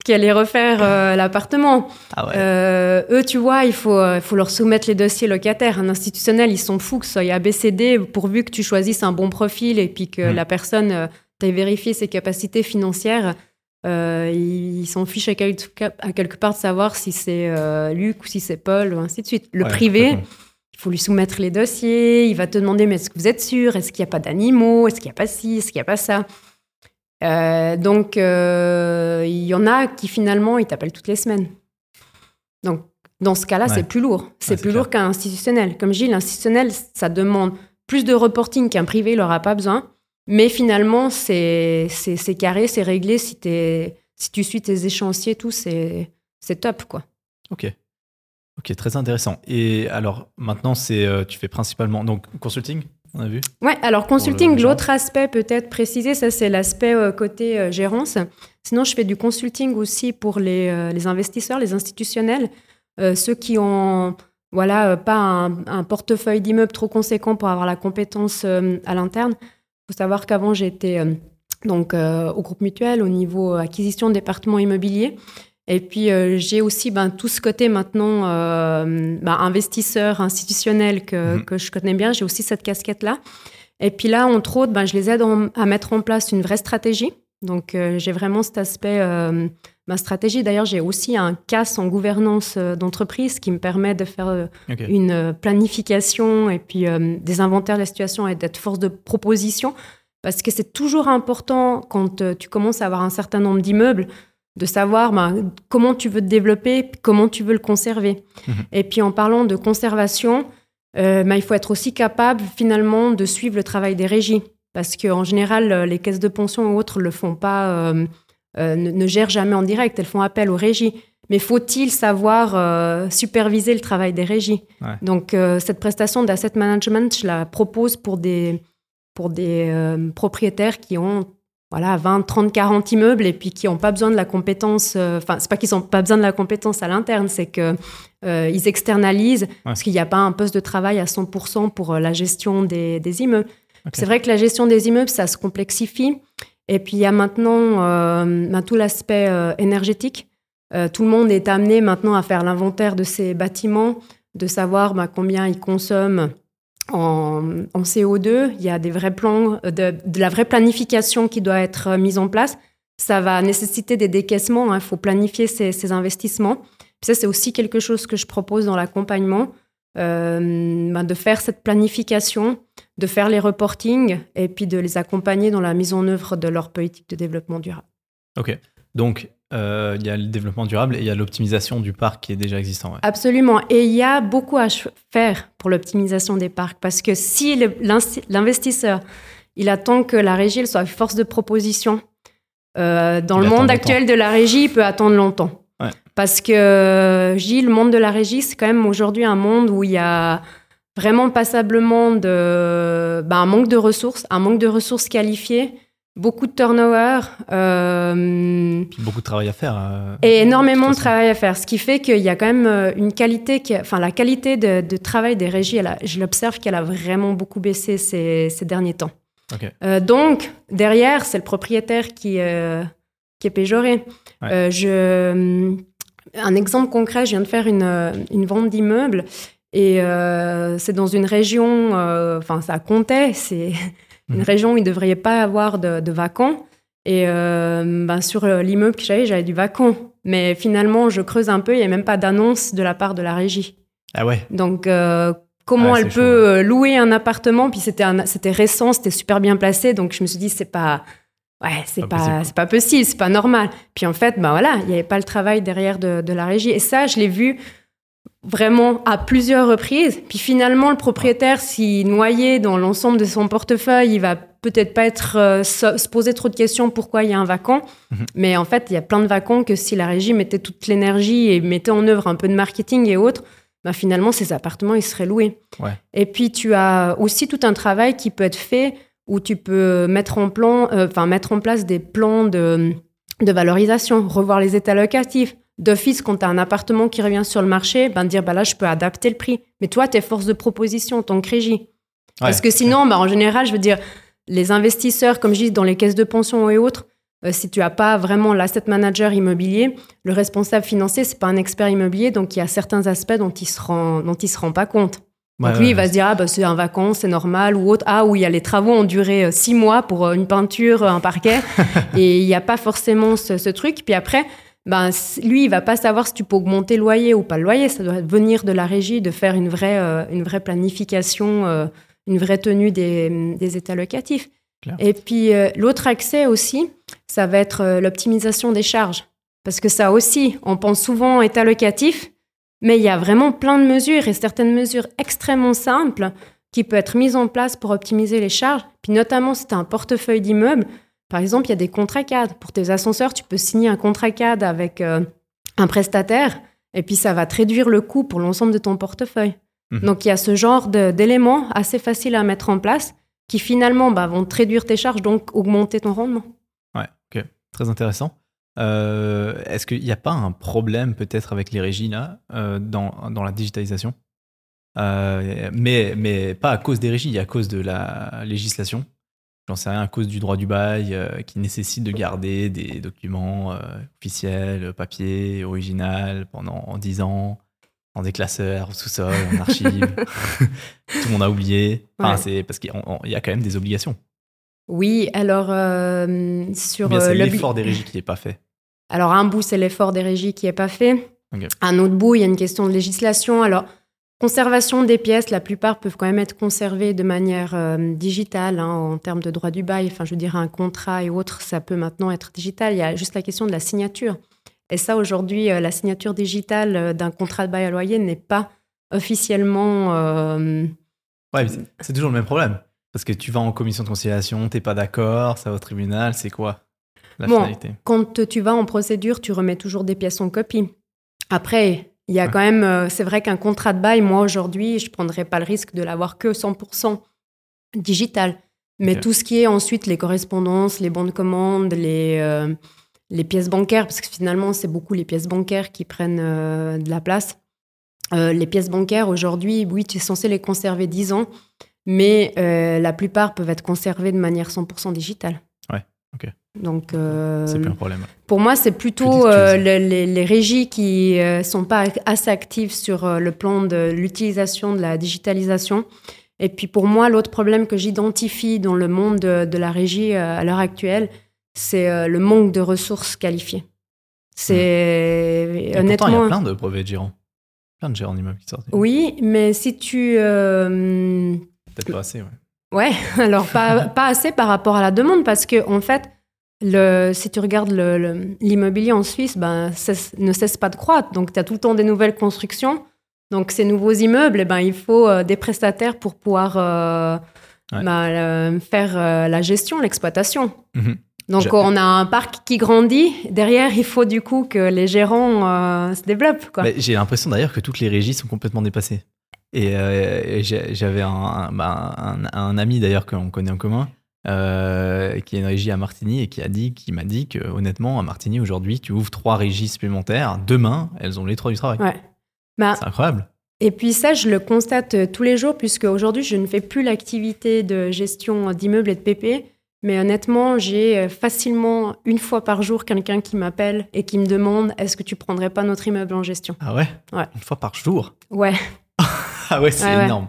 qui allait refaire euh, l'appartement. Ah euh, eux, tu vois, il faut, faut leur soumettre les dossiers locataires. Un institutionnel, ils sont fous que ce soit ABCD, pourvu que tu choisisses un bon profil et puis que hmm. la personne euh, t'ait vérifié ses capacités financières. Ils s'en fichent à, quelque part de savoir si c'est Luc ou si c'est Paul, ou ainsi de suite. Le privé, il faut lui soumettre les dossiers, il va te demander, mais est-ce que vous êtes sûr? Est-ce qu'il n'y a pas d'animaux? Est-ce qu'il n'y a pas ci? Est-ce qu'il n'y a pas ça? Euh, donc, euh, il y en a qui finalement, ils t'appellent toutes les semaines. Donc, dans ce cas-là, c'est plus lourd. C'est plus lourd qu'un institutionnel. Comme je dis, l'institutionnel, ça demande plus de reporting qu'un privé, il n'aura pas besoin. Mais finalement, c'est carré, c'est réglé. Si, es, si tu suis tes échéanciers, tout, c'est top, quoi. Ok. Ok, très intéressant. Et alors, maintenant, c'est euh, tu fais principalement donc consulting on a vu? Ouais, alors consulting, l'autre aspect peut-être précisé, ça c'est l'aspect euh, côté euh, gérance. Sinon, je fais du consulting aussi pour les, euh, les investisseurs, les institutionnels, ceux qui ont voilà pas un, portefeuille d'immeubles trop conséquent pour avoir la compétence à l'interne. Faut savoir qu'avant j'étais donc au groupe mutuel au niveau acquisition de départements immobiliers. Et puis, euh, j'ai aussi ben, tout ce côté maintenant euh, ben, investisseur institutionnel que, mhm. que, je connais bien. J'ai aussi cette casquette-là. Et puis là, entre autres, ben, je les aide à mettre en place une vraie stratégie. Donc, euh, j'ai vraiment cet aspect, ma stratégie. D'ailleurs, j'ai aussi un CAS en gouvernance d'entreprise qui me permet de faire une planification et puis des inventaires de la situation et d'être force de proposition. Parce que c'est toujours important quand tu commences à avoir un certain nombre d'immeubles de savoir ben, comment tu veux te développer, comment tu veux le conserver. Mhm. Et puis en parlant de conservation, euh, ben, il faut être aussi capable finalement de suivre le travail des régies. Parce qu'en général, euh, les caisses de pension ou autres le font pas, euh, ne, gèrent jamais en direct, elles font appel aux régies. Mais faut-il savoir superviser le travail des régies? Donc cette prestation d'asset management, je la propose pour des, pour des propriétaires qui ont voilà, 20, 30, 40 immeubles et puis qui n'ont pas besoin de la compétence, euh, enfin, c'est pas qu'ils n'ont pas besoin de la compétence à l'interne, c'est qu'ils euh, ils externalisent parce qu'il n'y a pas un poste de travail à 100% pour euh, la gestion des, des immeubles. C'est vrai que la gestion des immeubles, ça se complexifie. Et puis, il y a maintenant ben, tout l'aspect énergétique. tout le monde est amené maintenant à faire l'inventaire de ces bâtiments, de savoir ben, combien ils consomment en, CO2, il y a des vrais plans, euh, de, la vraie planification qui doit être euh, mise en place. Ça va nécessiter des décaissements, il hein. faut planifier ces, investissements. Ça, c'est aussi quelque chose que je propose dans l'accompagnement, euh, ben, de faire cette planification, de faire les reportings et puis de les accompagner dans la mise en œuvre de leur politique de développement durable. Ok, donc euh, il y a le développement durable et il y a l'optimisation du parc qui est déjà existant. Absolument. Et il y a beaucoup à faire pour l'optimisation des parcs parce que si l'investisseur, il attend que la régie soit force de proposition, euh, dans le monde actuel de la régie, il peut attendre longtemps. Parce que, Gilles, le monde de la régie, c'est quand même aujourd'hui un monde où il y a vraiment passablement de, bah, un manque de ressources, un manque de ressources qualifiées, beaucoup de turnover. Euh, beaucoup de travail à faire. Euh, et énormément de, travail à faire. Ce qui fait qu'il y a quand même euh, une qualité, qui, enfin la qualité de, travail des régies, elle je l'observe qu'elle a vraiment beaucoup baissé ces, ces derniers temps. donc, derrière, c'est le propriétaire qui, qui est péjoré. je, un exemple concret, je viens de faire une, une vente d'immeuble et c'est dans une région, enfin ça comptait, c'est une mhm. région où il ne devrait pas avoir de, de vacants. Et euh, ben sur l'immeuble que j'avais, j'avais du vacant. Mais finalement, je creuse un peu, il n'y a même pas d'annonce de la part de la régie. Ah ouais Donc, euh, comment elle peut euh, louer un appartement? Puis c'était, c'était récent, c'était super bien placé. Donc, je me suis dit, c'est pas. Ouais, c'est pas, pas c'est pas possible, c'est pas normal. Puis en fait, ben voilà, il n'y avait pas le travail derrière de, de la régie. Et ça, je l'ai vu vraiment à plusieurs reprises. Puis finalement, le propriétaire, s'il noyé dans l'ensemble de son portefeuille, il va peut-être pas être euh, se, poser trop de questions pourquoi il y a un vacant. Mhm. Mais en fait, il y a plein de vacants que si la régie mettait toute l'énergie et mettait en œuvre un peu de marketing et autres, bah finalement, ces appartements, ils seraient loués. Et puis, tu as aussi tout un travail qui peut être fait où tu peux mettre en, plan, euh, enfin mettre en place des plans de, de valorisation, revoir les états locatifs, d'office, quand tu as un appartement qui revient sur le marché, ben, dire bah là, je peux adapter le prix. Mais toi, tu es force de proposition en tant que régie. Parce que sinon, bah, en général, je veux dire, les investisseurs, comme je dis, dans les caisses de pension et autres, euh, si tu n'as pas vraiment l'asset manager immobilier, le responsable financier, c'est pas un expert immobilier, donc il y a certains aspects dont il se rend, dont il se rend pas compte. Donc lui, il va se dire, ah, bah, c'est un vacances, c'est normal, ou autre. Ah, oui, les travaux ont duré euh, six mois pour euh, une peinture, un parquet. et il n'y a pas forcément ce, ce truc. Puis après, ben, lui, il va pas savoir si tu peux augmenter le loyer ou pas le loyer. Ça doit venir de la régie de faire une vraie, euh, une vraie planification, euh, une vraie tenue des, des états locatifs. Et puis, euh, l'autre accès aussi, ça va être l'optimisation des charges. Parce que ça aussi, on pense souvent état locatif, mais il y a vraiment plein de mesures et certaines mesures extrêmement simples qui peuvent être mises en place pour optimiser les charges. Puis notamment, si tu as un portefeuille d'immeubles, par exemple, il y a des contrats cadres. Pour tes ascenseurs, tu peux signer un contrat cadre avec euh, un prestataire et puis ça va te réduire le coût pour l'ensemble de ton portefeuille. Mhm. Donc il y a ce genre d'éléments assez faciles à mettre en place qui finalement bah, vont te réduire tes charges, donc augmenter ton rendement. Ouais, ok, très intéressant. Euh, est-ce qu'il n'y a pas un problème peut-être avec les régies là, euh, dans, dans, la digitalisation? Mais, mais pas à cause des régies, à cause de la législation j'en sais rien, à cause du droit du bail euh, qui nécessite de garder des documents euh, officiels, papier, original, pendant 10 ans, dans des classeurs, sous-sol, en archives. Tout le monde a oublié. Enfin, c'est parce qu'il y a quand même des obligations. Oui, alors euh, sur. c'est l'effort des régies qui n'est pas fait. Alors, un bout, c'est l'effort des régies qui n'est pas fait. Un autre bout, il y a une question de législation. Alors, Conservation des pièces, la plupart peuvent quand même être conservées de manière euh, digitale hein, en termes de droit du bail. Enfin, je veux dire, un contrat et autres, ça peut maintenant être digital. Il y a juste la question de la signature. Et ça, aujourd'hui, euh, la signature digitale euh, d'un contrat de bail à loyer n'est pas officiellement. Ouais, c'est toujours le même problème. Parce que tu vas en commission de conciliation, t'es pas d'accord, ça va au tribunal, c'est quoi la finalité? Quand tu vas en procédure, tu remets toujours des pièces en copie. Après, il y a quand même, euh, c'est vrai qu'un contrat de bail, moi aujourd'hui, je ne prendrais pas le risque de l'avoir que 100% digital. Mais tout ce qui est ensuite les correspondances, les bons de commande, les, euh, les pièces bancaires, parce que finalement, c'est beaucoup les pièces bancaires qui prennent euh, de la place. les pièces bancaires, aujourd'hui, oui, tu es censé les conserver 10 ans, mais la plupart peuvent être conservées de manière 100% digitale. Ouais, ok. Donc, euh, c'est plus un problème. Pour moi, c'est plutôt euh, les, régies qui ne euh, sont pas assez actives sur le plan de l'utilisation de la digitalisation. Et puis pour moi, l'autre problème que j'identifie dans le monde de, la régie à l'heure actuelle, c'est le manque de ressources qualifiées. C'est honnêtement. il y a plein de brevets de gérants, plein de gérants d'immeubles qui sortent. Oui, mais si tu peut-être pas assez, ouais. Ouais, alors pas, pas assez par rapport à la demande parce que en fait le, si tu regardes l'immobilier en Suisse, ben, ne cesse pas de croître. Donc, tu as tout le temps des nouvelles constructions. Donc, ces nouveaux immeubles, eh ben, il faut euh, des prestataires pour pouvoir euh, ben, faire euh, la gestion, l'exploitation. Mhm. Donc, on a un parc qui grandit. Derrière, il faut du coup que les gérants se développent. J'ai l'impression d'ailleurs que toutes les régies sont complètement dépassées. Et, euh, et j'avais un, un, bah, un- un ami d'ailleurs qu'on connaît en commun, euh, qui a une régie à Martigny et qui a dit, qui m'a dit que honnêtement à Martigny aujourd'hui, tu ouvres trois régies supplémentaires. Demain, elles ont les trois du travail. Ouais. Bah, C'est incroyable. Et puis ça, je le constate euh, tous les jours, puisque aujourd'hui, je ne fais plus l'activité de gestion d'immeubles et de PP. Mais honnêtement, j'ai facilement une fois par jour quelqu'un qui m'appelle et qui me demande est-ce que tu prendrais pas notre immeuble en gestion? Ah ouais? Ouais. Une fois par jour? Ouais. Ah ouais, c'est ouais. énorme.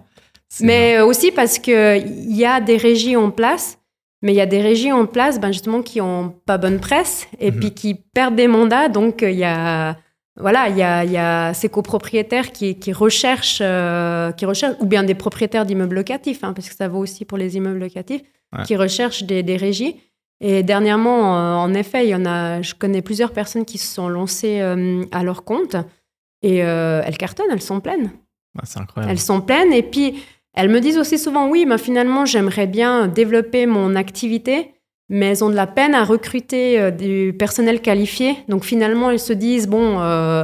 Mais aussi parce qu'il y a des régies en place, mais il y a des régies en place ben justement qui ont pas bonne presse et Mhm. puis qui perdent des mandats. Donc euh, il y a voilà, il y a, y a ces copropriétaires qui, qui recherchent, euh, qui recherchent, ou bien des propriétaires d'immeubles locatifs, hein, parce que ça vaut aussi pour les immeubles locatifs, Ouais. qui recherchent des, des régies. Et dernièrement, euh, en effet, il y en a, je connais plusieurs personnes qui se sont lancées euh, à leur compte et elles cartonnent, elles sont pleines. Ah, c'est incroyable. Elles sont pleines et puis elles me disent aussi souvent oui, mais finalement j'aimerais bien développer mon activité, mais elles ont de la peine à recruter euh, du personnel qualifié. Donc finalement elles se disent bon, euh,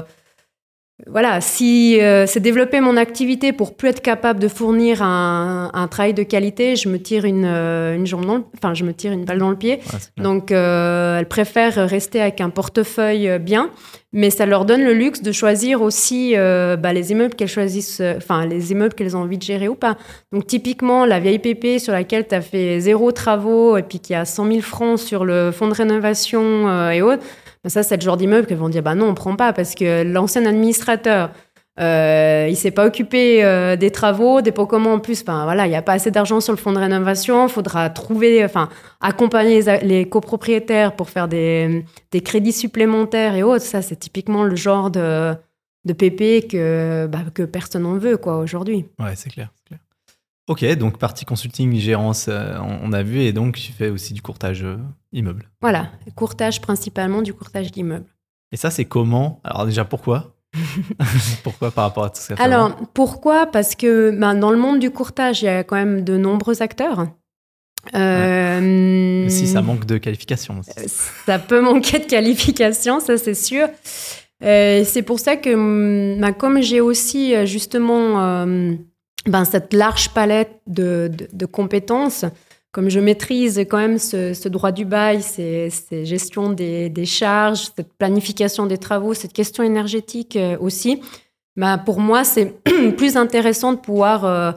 voilà, si euh, c'est développer mon activité pour plus être capable de fournir un, un travail de qualité, je me tire une, une jambe dans le- enfin je me tire une balle dans le pied. Ouais. Donc, euh, elles préfèrent rester avec un portefeuille bien, mais ça leur donne le luxe de choisir aussi euh, bah, les immeubles qu'elles choisissent, euh, enfin les immeubles qu'elles ont envie de gérer ou pas. Donc, typiquement, la vieille PP sur laquelle tu as fait zéro travaux et puis qui a 100 000 francs sur le fonds de rénovation euh, et autres, bah, ça, c'est le genre d'immeuble qu'elles vont dire bah non, on prend pas parce que l'ancien administrateur. Euh, il s'est pas occupé euh, des travaux, des communs en plus. Enfin voilà, il n'y a pas assez d'argent sur le fonds de rénovation. Il faudra trouver, enfin accompagner les, les copropriétaires pour faire des, des crédits supplémentaires et autres. Ça, c'est typiquement le genre de, de PP que, bah, que personne n'en veut quoi aujourd'hui. Ouais, c'est clair, clair. Ok, donc partie consulting, gérance, euh, on on a vu, et donc tu fais aussi du courtage euh, immeuble. Voilà, courtage principalement du courtage d'immeubles. Et ça, c'est comment? Alors déjà, pourquoi? Pourquoi par rapport à tout ça Alors, pourquoi? Parce que ben, dans le monde du courtage, il y a quand même de nombreux acteurs. Euh, si ça manque de qualification. aussi. ça peut manquer de qualification, ça c'est sûr. Euh, c'est pour ça que, hum, ben, comme j'ai aussi euh, justement euh, ben, cette large palette de, de- de compétences, comme je maîtrise quand même ce, droit du bail, ces, ces gestions des, charges, cette planification des travaux, cette question énergétique euh, aussi, ben, pour moi c'est plus intéressant de pouvoir euh,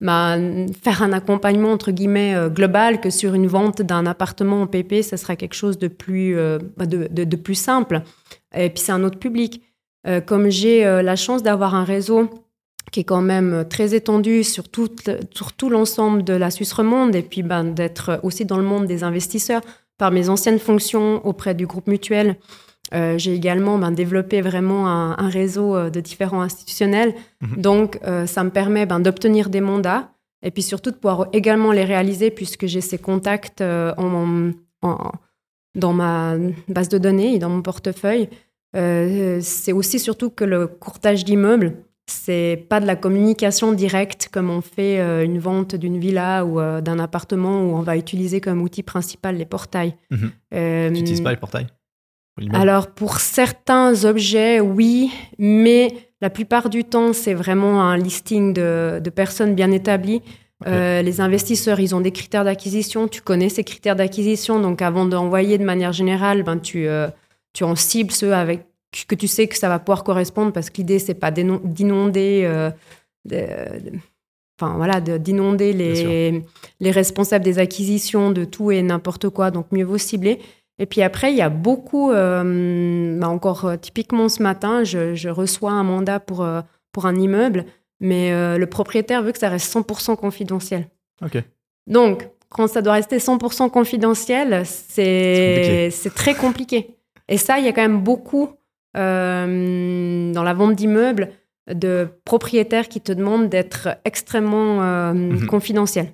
ben, faire un accompagnement entre guillemets euh, global que sur une vente d'un appartement en PP, ça sera quelque chose de plus, ben, de, plus simple. Et puis c'est un autre public. Comme j'ai la chance d'avoir un réseau qui est quand même très étendu sur, tout l'ensemble de la Suisse romande et puis ben, d'être aussi dans le monde des investisseurs par mes anciennes fonctions auprès du groupe mutuel. Euh, j'ai également ben, développé vraiment un, un réseau euh, de différents institutionnels. Mhm. Donc, euh, ça me permet ben, d'obtenir des mandats et puis surtout de pouvoir également les réaliser puisque j'ai ces contacts euh, en, en- dans ma base de données et dans mon portefeuille. C'est aussi surtout que le courtage d'immeubles, c'est pas de la communication directe comme on fait euh, une vente d'une villa ou euh, d'un appartement où on va utiliser comme outil principal les portails. Mhm. Euh, Tu n'utilises pas les portails alors, pour certains objets, oui, mais la plupart du temps, c'est vraiment un listing de, de personnes bien établies. Euh, les investisseurs, ils ont des critères d'acquisition. Tu connais ces critères d'acquisition. Donc, avant d'envoyer de manière générale, ben, tu, euh, tu en cibles ceux avec que tu sais que ça va pouvoir correspondre parce que l'idée, c'est pas d'inonder. euh, Enfin voilà, de- d'inonder les, les responsables des acquisitions de tout et n'importe quoi, donc mieux vaut cibler. Et puis après, il y a beaucoup, euh, bah encore euh, typiquement ce matin, je, je reçois un mandat pour, pour un immeuble, mais euh, le propriétaire veut que ça reste 100% confidentiel. Ok. Donc, quand ça doit rester 100% confidentiel, c'est c'est très compliqué. Et ça, il y a quand même beaucoup euh, dans la vente d'immeubles de propriétaires qui te demandent d'être extrêmement euh, Mhm. confidentiel.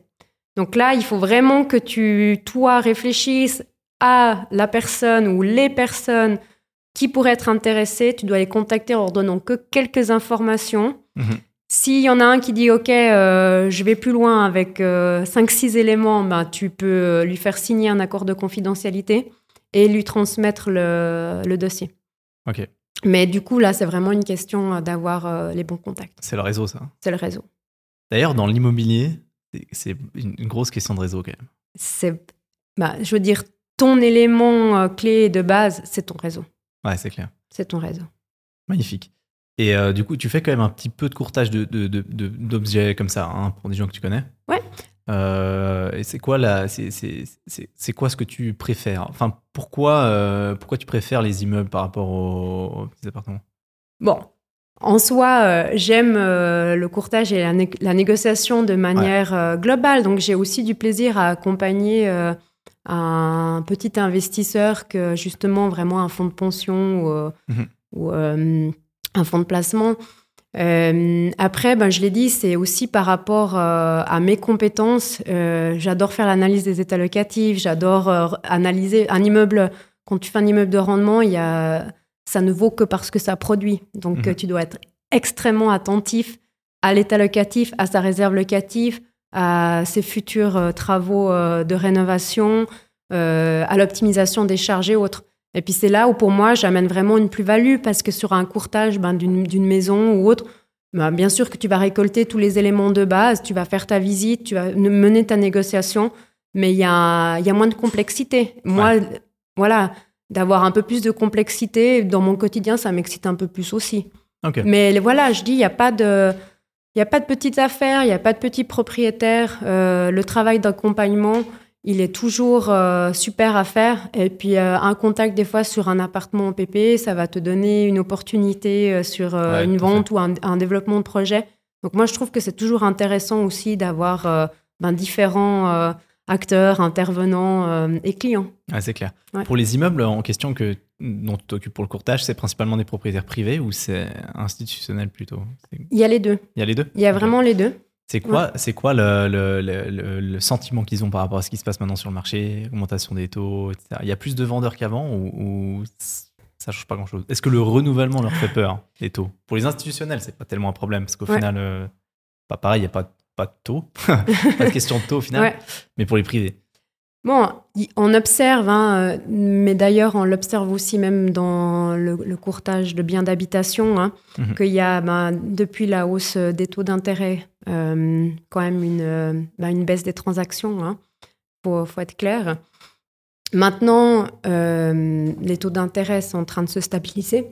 Donc là, il faut vraiment que tu, toi, réfléchisses à la personne ou les personnes qui pourraient être intéressées. Tu dois les contacter en leur donnant que quelques informations. Mhm. S'il y en a un qui dit OK, euh, je vais plus loin avec 5-6 éléments, ben, tu peux euh, lui faire signer un accord de confidentialité et lui transmettre le, le dossier. Ok. Mais du coup, là, c'est vraiment une question euh, d'avoir euh, les bons contacts. C'est le réseau, ça. C'est le réseau. D'ailleurs, dans l'immobilier, c'est une grosse question de réseau quand même. C'est, bah, je veux dire, ton élément euh, clé de base, c'est ton réseau. Ouais, c'est clair. C'est ton réseau. Magnifique. Et euh, du coup, tu fais quand même un petit peu de courtage d'objets de, de, comme ça hein, pour des gens que tu connais? Ouais. Euh, et c'est quoi la, c'est quoi ce que tu préfères? Enfin, pourquoi, pourquoi tu préfères les immeubles par rapport aux, petits appartements Bon, en soi, j'aime le courtage et la, négociation de manière globale. Donc, j'ai aussi du plaisir à accompagner un petit investisseur que justement vraiment un fonds de pension ou, euh, euh, un fonds de placement. Euh, après, ben, je l'ai dit, c'est aussi par rapport à mes compétences. j'adore faire l'analyse des états locatifs, j'adore analyser un immeuble. Quand tu fais un immeuble de rendement, il y a, ça ne vaut que parce que ça produit. Donc, mhm. tu dois être extrêmement attentif à l'état locatif, à sa réserve locative, à ses futurs euh, travaux euh, de rénovation, euh, à l'optimisation des charges et autres. Et puis c'est là où pour moi j'amène vraiment une plus-value parce que sur un courtage ben, d'une maison ou autre, ben, bien sûr que tu vas récolter tous les éléments de base, tu vas faire ta visite, tu vas mener ta négociation, mais il y a, y a, moins de complexité. Moi, voilà, d'avoir un peu plus de complexité dans mon quotidien, ça m'excite un peu plus aussi. Mais voilà, je dis, il n'y a pas de... Il n'y a pas de petites affaires, il n'y a pas de petits propriétaires. Euh, le travail d'accompagnement, il est toujours euh, super à faire. Et puis, euh, un contact des fois sur un appartement en PP, ça va te donner une opportunité sur une vente ou un, développement de projet. Donc, moi, je trouve que c'est toujours intéressant aussi d'avoir ben, différents acteurs, intervenants et clients. c'est clair. Pour les immeubles en question que dont tu t'occupes pour le courtage, c'est principalement des propriétaires privés ou c'est institutionnel plutôt? Il y a les deux. Il y a les deux? Il y a vraiment les deux. C'est quoi, c'est quoi le, le, le, sentiment qu'ils ont par rapport à ce qui se passe maintenant sur le marché, augmentation des taux, etc. Il y a plus de vendeurs qu'avant ou, ou ça change pas grand-chose? Est-ce que le renouvellement leur fait peur, les taux? Pour les institutionnels, c'est pas tellement un problème parce qu'au final, euh, pas pareil, il n'y a pas, pas de taux, pas de question de taux au final, mais pour les privés. Bon, on observe, hein, euh, mais d'ailleurs on l'observe aussi même dans le, courtage de biens d'habitation, hein, mhm. qu'il y a ben, depuis la hausse des taux d'intérêt euh, quand même une, euh, ben, une, baisse des transactions. Il hein, faut, être clair. Maintenant, les taux d'intérêt sont en train de se stabiliser.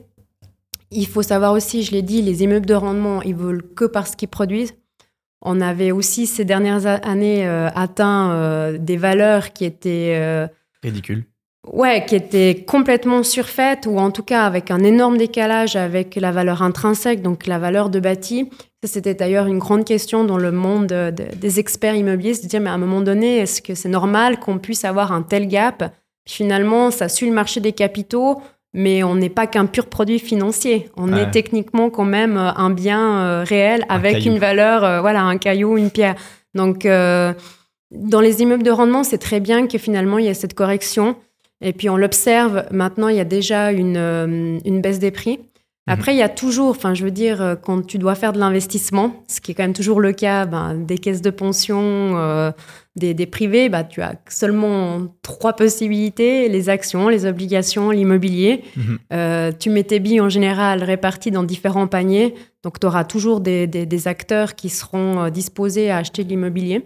Il faut savoir aussi, je l'ai dit, les immeubles de rendement, ils volent que parce qu'ils produisent. On avait aussi ces dernières années euh, atteint euh, des valeurs qui étaient euh, ridicules. Ouais, qui étaient complètement surfaites ou en tout cas avec un énorme décalage avec la valeur intrinsèque, donc la valeur de bâti. C'était d'ailleurs une grande question dans le monde des experts immobiliers, se dire mais à un moment donné, est-ce que c'est normal qu'on puisse avoir un tel gap? Finalement, ça suit le marché des capitaux mais on n'est pas qu'un pur produit financier. On est techniquement quand même euh, un bien euh, réel avec une valeur, euh, voilà, un caillou, une pierre. Donc, dans les immeubles de rendement, c'est très bien que finalement il y ait cette correction. Et puis on l'observe maintenant, il y a déjà une, une baisse des prix. Mhm. Après, il y a toujours, enfin, je veux dire, quand tu dois faire de l'investissement, ce qui est quand même toujours le cas ben, des caisses de pension, des, privés, bah, tu as seulement trois possibilités, les actions, les obligations, l'immobilier. Mhm. Euh, tu mets tes billes en général répartis dans différents paniers, donc tu auras toujours des, acteurs qui seront euh, disposés à acheter de l'immobilier.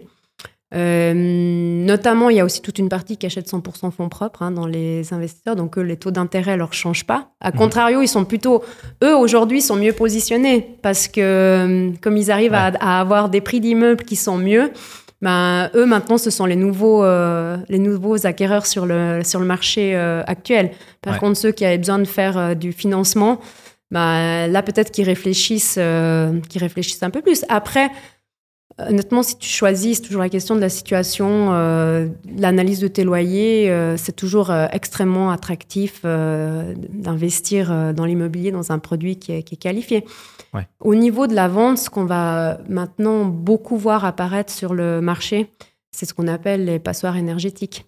Euh, notamment, il y a aussi toute une partie qui achète 100% fonds propres hein, dans les investisseurs, donc eux, les taux d'intérêt ne leur changent pas. A mhm. contrario, ils sont plutôt, eux, aujourd'hui, sont mieux positionnés parce que comme ils arrivent à, à, avoir des prix d'immeubles qui sont mieux, ben, eux maintenant ce sont les nouveaux, euh, les nouveaux acquéreurs sur le, sur le marché euh, actuel. Par contre, ceux qui avaient besoin de faire euh, du financement, ben, là peut-être qu'ils réfléchissent, qu'ils réfléchissent un peu plus. Après, Honnêtement, si tu choisis, c'est toujours la question de la situation, l'analyse de tes loyers, c'est toujours extrêmement attractif d'investir dans l'immobilier, dans un produit qui est, qui est qualifié. Au niveau de la vente, ce qu'on va maintenant beaucoup voir apparaître sur le marché, c'est ce qu'on appelle les passoires énergétiques.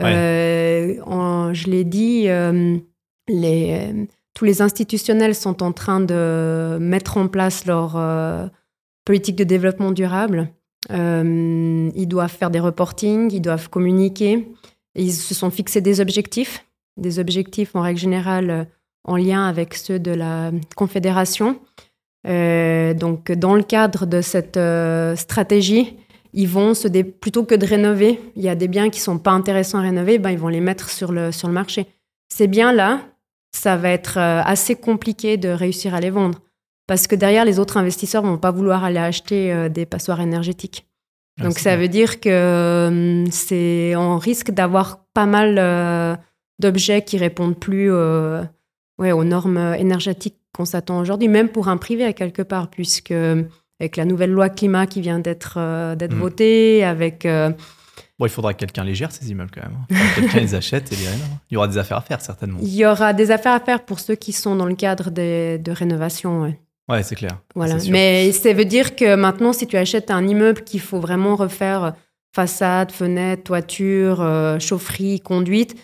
Euh, je l'ai dit, euh, les, tous les institutionnels sont en train de mettre en place leur euh, politique de développement durable. ils doivent faire des reportings, ils doivent communiquer. Ils se sont fixés des objectifs, des objectifs en règle générale en lien avec ceux de la Confédération. Euh, donc, dans le cadre de cette euh, stratégie, ils vont se plutôt que de rénover, il y a des biens qui sont pas intéressants à rénover, ben, ils vont les mettre sur le, sur le marché. Ces biens-là, ça va être euh, assez compliqué de réussir à les vendre. Parce que derrière, les autres investisseurs vont pas vouloir aller acheter euh, des passoires énergétiques. Ah, Donc ça veut dire que hum, c'est on risque d'avoir pas mal euh, d'objets qui répondent plus euh, ouais, aux normes énergétiques qu'on s'attend aujourd'hui, même pour un privé à quelque part, puisque euh, avec la nouvelle loi climat qui vient d'être euh, d'être Mm. votée, avec euh, Bon, il faudra que quelqu'un les gère, ces immeubles, quand même. hein. Que quelqu'un les achète et les rénove. Il y aura des affaires à faire, certainement. il y aura des affaires à faire pour ceux qui sont dans le cadre des, de rénovation. ouais. Ouais, c'est clair. Voilà. Mais ça veut dire que maintenant, si tu achètes un immeuble qu'il faut vraiment refaire façade, fenêtre, toiture, euh, chaufferie, conduite,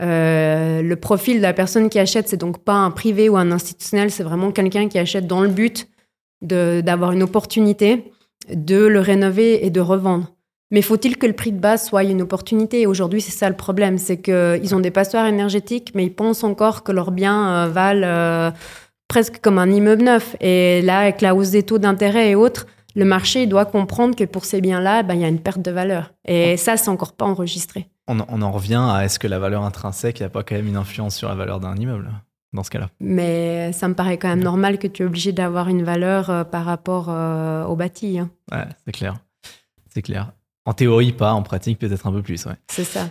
euh, le profil de la personne qui achète, c'est donc pas un privé ou un institutionnel, c'est vraiment quelqu'un qui achète dans le but de- d'avoir une opportunité de le rénover et de revendre. Mais faut-il que le prix de base soit une opportunité? Aujourd'hui, c'est ça le problème, c'est qu'ils ont des passoires énergétiques, mais ils pensent encore que leurs biens euh, valent euh, presque comme un immeuble neuf. Et là, avec la hausse des taux d'intérêt et autres, le marché doit comprendre que pour ces biens-là, ben, il y a une perte de valeur. Et ça, c'est encore pas enregistré. On, en- on en revient à est-ce que la valeur intrinsèque n'a pas quand même une influence sur la valeur d'un immeuble, dans ce cas-là? Mais ça me paraît quand même normal que tu es obligé d'avoir une valeur euh, par rapport euh, au bâti. hein. Ouais, c'est clair. C'est clair. En théorie, pas. En pratique, peut-être un peu plus, ouais. C'est ça.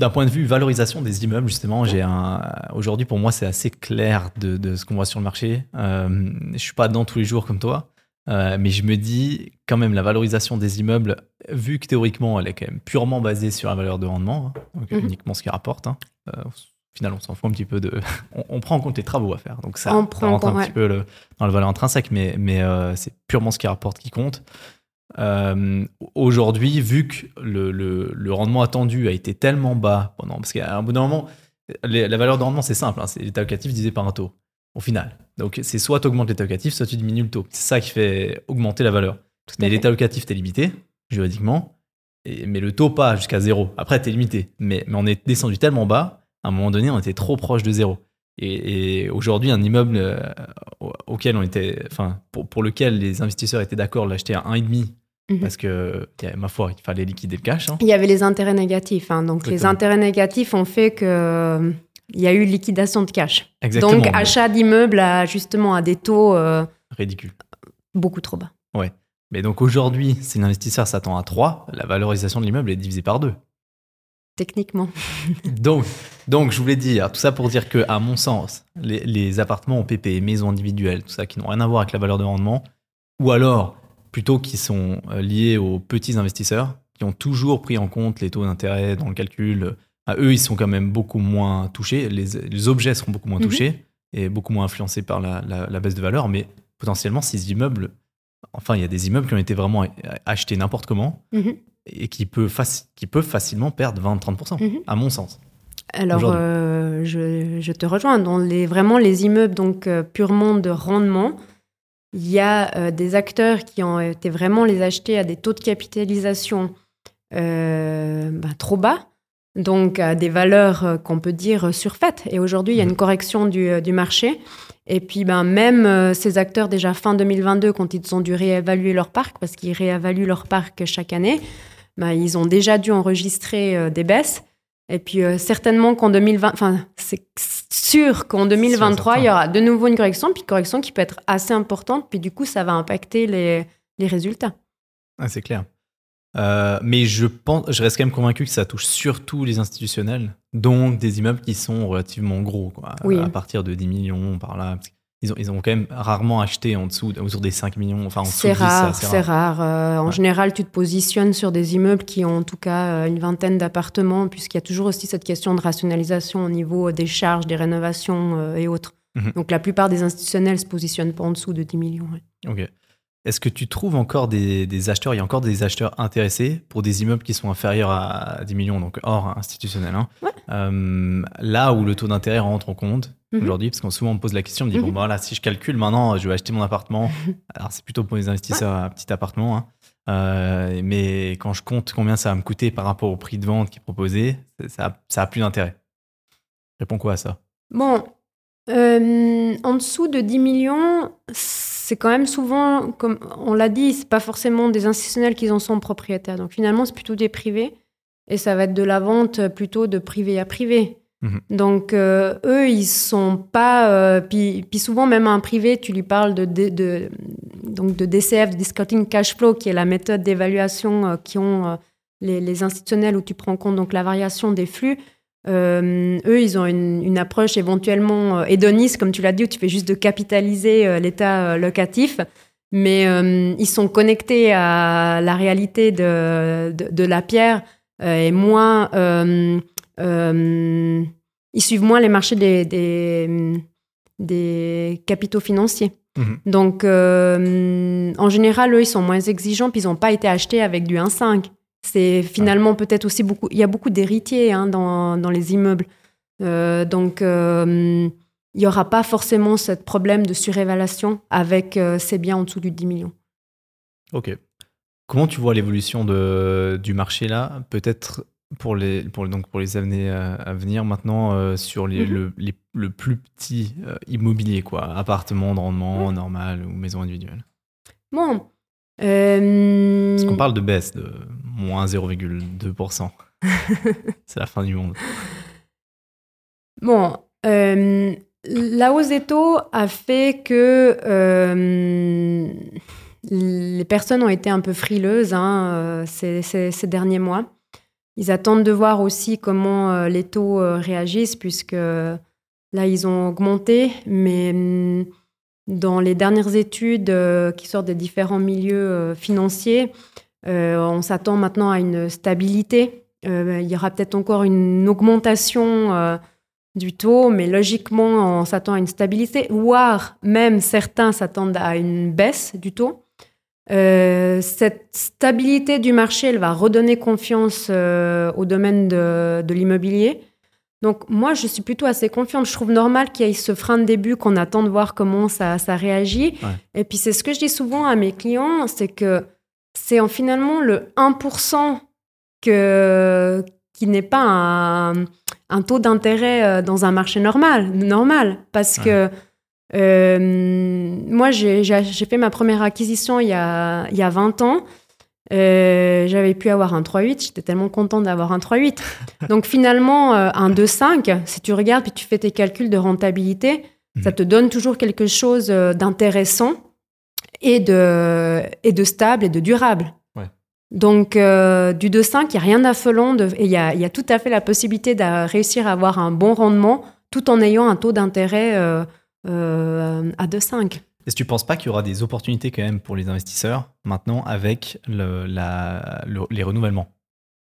D'un point de vue valorisation des immeubles, justement, j'ai un. Aujourd'hui, pour moi, c'est assez clair de, de ce qu'on voit sur le marché. Euh, je suis pas dedans tous les jours comme toi, euh, mais je me dis quand même la valorisation des immeubles, vu que théoriquement, elle est quand même purement basée sur la valeur de rendement, hein, donc Mhm. uniquement ce qu'ils rapportent. hein. Euh, au final, on s'en fout un petit peu de. On, on prend en compte les travaux à faire, donc ça, On prend rentre un petit peu le- dans la valeur intrinsèque, mais, mais euh, c'est purement ce qu'ils rapportent qui compte. Euh, Aujourd'hui, vu que le, le- le rendement attendu a été tellement bas pendant, parce qu'à un bout d'un moment, les- la valeur de rendement c'est simple, hein, c'est l'état locatif divisé par un taux au final. Donc c'est soit tu augmentes l'état locatif, soit tu diminues le taux. C'est ça qui fait augmenter la valeur. Tout Mais l'état locatif t'es limité juridiquement, et, mais le taux pas jusqu'à zéro. Après t'es limité, mais, mais on est descendu tellement bas, à un moment donné on était trop proche de zéro. Et, et aujourd'hui, un immeuble euh, au- auquel on était, enfin, pour, pour lequel les investisseurs étaient d'accord de l'acheter à 1,5 Mhm. parce que, ma foi, il fallait liquider le cash. hein. Il y avait les intérêts négatifs. hein. Donc, les intérêts négatifs ont fait que euh, il y a eu liquidation de cash. Exactement. Donc, achat d'immeubles à, justement à des taux euh, Ridicule. beaucoup trop bas. Mais donc aujourd'hui, si l'investisseur s'attend à 3, la valorisation de l'immeuble est divisée par 2. Techniquement. Donc, donc, je voulais dire, tout ça pour dire que, à mon sens, les, les appartements en PP, maisons individuelles, tout ça, qui n'ont rien à voir avec la valeur de rendement, ou alors plutôt qui sont euh, liés aux petits investisseurs, qui ont toujours pris en compte les taux d'intérêt dans le calcul, à eux, ils sont quand même beaucoup moins touchés, les, les objets seront beaucoup moins Mhm. touchés et beaucoup moins influencés par la, la- la baisse de valeur, mais potentiellement, ces immeubles, enfin, il y a des immeubles qui ont été vraiment achetés n'importe comment Mhm. Et qui peuvent, faci- qui peuvent facilement perdre 20-30%, Mhm. à mon sens. Alors, euh, je, je te rejoins. Dans les, vraiment les immeubles donc euh, purement de rendement, il y a euh, des acteurs qui ont été vraiment les acheter à des taux de capitalisation bah, trop bas, donc à des valeurs qu'on peut dire surfaites. Et aujourd'hui, il y a une correction du, du marché. Et puis, ben, même ces acteurs, déjà fin 2022, quand ils ont dû réévaluer leur parc, parce qu'ils réévaluent leur parc chaque année, ben, ils ont déjà dû enregistrer euh, des baisses. Et puis euh, certainement qu'en 2020, enfin c'est sûr qu'en 2023 certain. il y aura de nouveau une correction, puis correction qui peut être assez importante, puis du coup ça va impacter les, les résultats. Ah, c'est clair. Euh, mais je pense, je reste quand même convaincu que ça touche surtout les institutionnels, donc des immeubles qui sont relativement gros, quoi, Oui. à partir de 10 millions par là. Ils ont, ils ont quand même rarement acheté en dessous, autour des 5 millions, enfin C'est de 10, rare, c'est rare. Euh, en Ouais. général, tu te positionnes sur des immeubles qui ont en tout cas euh, une vingtaine d'appartements, puisqu'il y a toujours aussi cette question de rationalisation au niveau des charges, des rénovations euh, et autres. Mhm. Donc la plupart des institutionnels se positionnent pas en dessous de 10 millions. ouais. Ok. Est-ce que tu trouves encore des, des acheteurs, il y a encore des acheteurs intéressés pour des immeubles qui sont inférieurs à 10 millions, donc hors institutionnel hein? Ouais. Euh, Là où le taux d'intérêt rentre en compte Mhm. aujourd'hui, parce qu'on souvent on me pose la question, on me dit, Mhm. bon, bah, voilà, si je calcule maintenant, je vais acheter mon appartement. Alors c'est plutôt pour les investisseurs à petit appartement, hein. Euh, mais quand je compte combien ça va me coûter par rapport au prix de vente qui est proposé, ça- ça, a- ça plus d'intérêt. Réponds quoi à ça? Bon, euh, en dessous de 10 millions, c'est quand même souvent, comme on l'a dit, c'est pas forcément des institutionnels qui en sont propriétaires. Donc finalement, c'est plutôt des privés. Et ça va être de la vente plutôt de privé à privé. Mhm. Donc euh, eux, ils sont pas. euh, puis, souvent, même un privé, tu lui parles de, donc de DCF, de Discounting Cash Flow, qui est la méthode d'évaluation euh, qui ont euh, les, institutionnels où tu prends en compte donc la variation des flux. Eux, ils ont une, approche éventuellement hédoniste, comme tu l'as dit, où tu fais juste de capitaliser l'état locatif. Mais ils sont connectés à la réalité de, de, la pierre et moins. Euh, ils suivent moins les marchés des, des, des capitaux financiers. Mhm. Donc, euh, en général, eux, ils sont moins exigeants, puis ils n'ont pas été achetés avec du 1,5. C'est finalement peut-être aussi beaucoup. Il y a beaucoup d'héritiers hein, dans, dans les immeubles. Euh, donc, euh, il n'y aura pas forcément ce problème de surévaluation avec ces biens en dessous du 10 millions. Ok. Comment tu vois l'évolution du marché là? Peut-être pour les, pour, donc pour les années euh, à venir maintenant euh, sur les, Mhm. le, les- le plus petit euh, immobilier, quoi. Appartement de rendement normal ou maison individuelle. Bon. euh, Parce qu'on parle de baisse de moins 0,2%. C'est la fin du monde. Bon, la hausse des taux a fait que les personnes ont été un peu frileuses hein, ces, ces- ces derniers mois. Ils attendent de voir aussi comment euh, les taux euh, réagissent, puisque là, ils ont augmenté, mais hum, dans les dernières études euh, qui sortent des différents milieux financiers, on s'attend maintenant à une stabilité. Il y aura peut-être encore une augmentation du taux, mais logiquement, on s'attend à une stabilité, voire même certains s'attendent à une baisse du taux. Euh, cette stabilité du marché, elle va redonner confiance euh, au domaine de, de l'immobilier. Donc moi, je suis plutôt assez confiante. Je trouve normal qu'il y ait ce frein de début, qu'on attend de voir comment ça, ça réagit. Ouais. Et puis c'est ce que je dis souvent à mes clients, c'est que c'est en finalement le 1% que, qui n'est pas un, un taux d'intérêt euh, dans un marché normal, normal parce Ouais. que moi, j'ai fait ma première acquisition il y a, il y a 20 ans. Euh, J'avais pu avoir un 3.8, j'étais tellement contente d'avoir un 3.8. Donc finalement, euh, un 2.5, si tu regardes puis tu fais tes calculs de rentabilité, ça Mhm. te donne toujours quelque chose euh, d'intéressant et de, et de stable et de durable. Ouais. Donc euh, du 2.5, il n'y a rien d'affolant et il y a, y a tout à fait la possibilité de réussir à avoir un bon rendement tout en ayant un taux d'intérêt euh, à 2,5. Est-ce que tu penses pas qu'il y aura des opportunités quand même pour les investisseurs maintenant avec le- la- le- les renouvellements?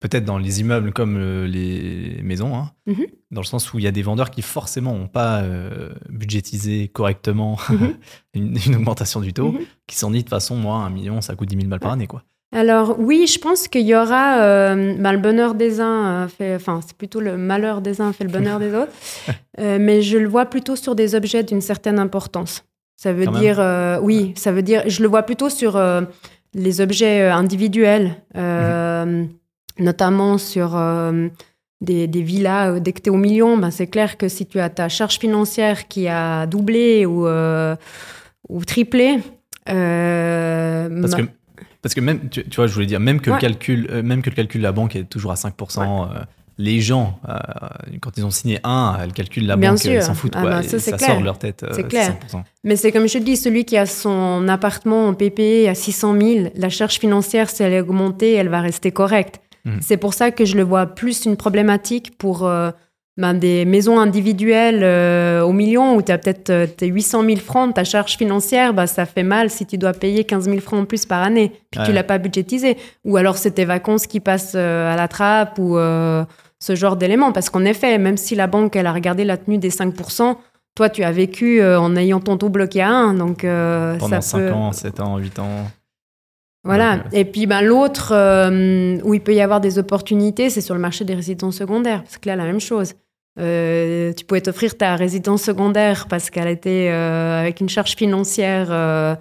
Peut-être dans les immeubles comme euh, les maisons, hein, Mhm. dans le sens où il y a des vendeurs qui forcément n'ont pas euh, budgétisé correctement Mhm. une, une augmentation du taux, Mhm. qui se sont dit de toute façon, moi, un million, ça coûte 10 000 balles par année. Quoi. Alors oui, je pense qu'il y aura euh, bah, le bonheur des uns, euh, fait, enfin c'est plutôt le malheur des uns fait le bonheur des autres, Euh, mais je le vois plutôt sur des objets d'une certaine importance. Ça veut Quand dire, euh, oui, ça veut dire, je le vois plutôt sur les objets individuels, euh, notamment sur des, des villas. Dès que tu es au million, ben, c'est clair que si tu as ta charge financière qui a doublé ou, ou triplé, Parce bah, que, parce que même, tu, tu vois, je voulais dire, même que, Ouais. le calcul, euh, même que le calcul de la banque est toujours à 5%, euh, les gens, euh, quand ils ont signé un, le calcul de la Bien banque, sûr. ils s'en foutent. Ah quoi, bah, ça, sort de leur tête. C'est clair. 100%. Mais c'est comme je te dis, celui qui a son appartement en PPE à 600 000, la charge financière, si elle est augmentée, elle va rester correcte. Mhm. C'est pour ça que je le vois plus une problématique pour ben, des maisons individuelles euh, au million où tu as peut-être euh, tes 800 000 francs, ta charge financière, bah, ça fait mal si tu dois payer 15 000 francs en plus par année, puis Ouais. tu l'as pas budgétisé. Ou alors c'est tes vacances qui passent euh, à la trappe ou euh, ce genre d'éléments. Parce qu'en effet, même si la banque elle a regardé la tenue des 5%, toi, tu as vécu en ayant ton taux bloqué à 1. Donc, Pendant ça 5 peut... ans, 7 ans, 8 ans. Voilà. Et puis, ben, l'autre euh, où il peut y avoir des opportunités, c'est sur le marché des résidences secondaires. Parce que là, la même chose. Euh, tu pouvais t'offrir ta résidence secondaire parce qu'elle était euh, avec une charge financière euh,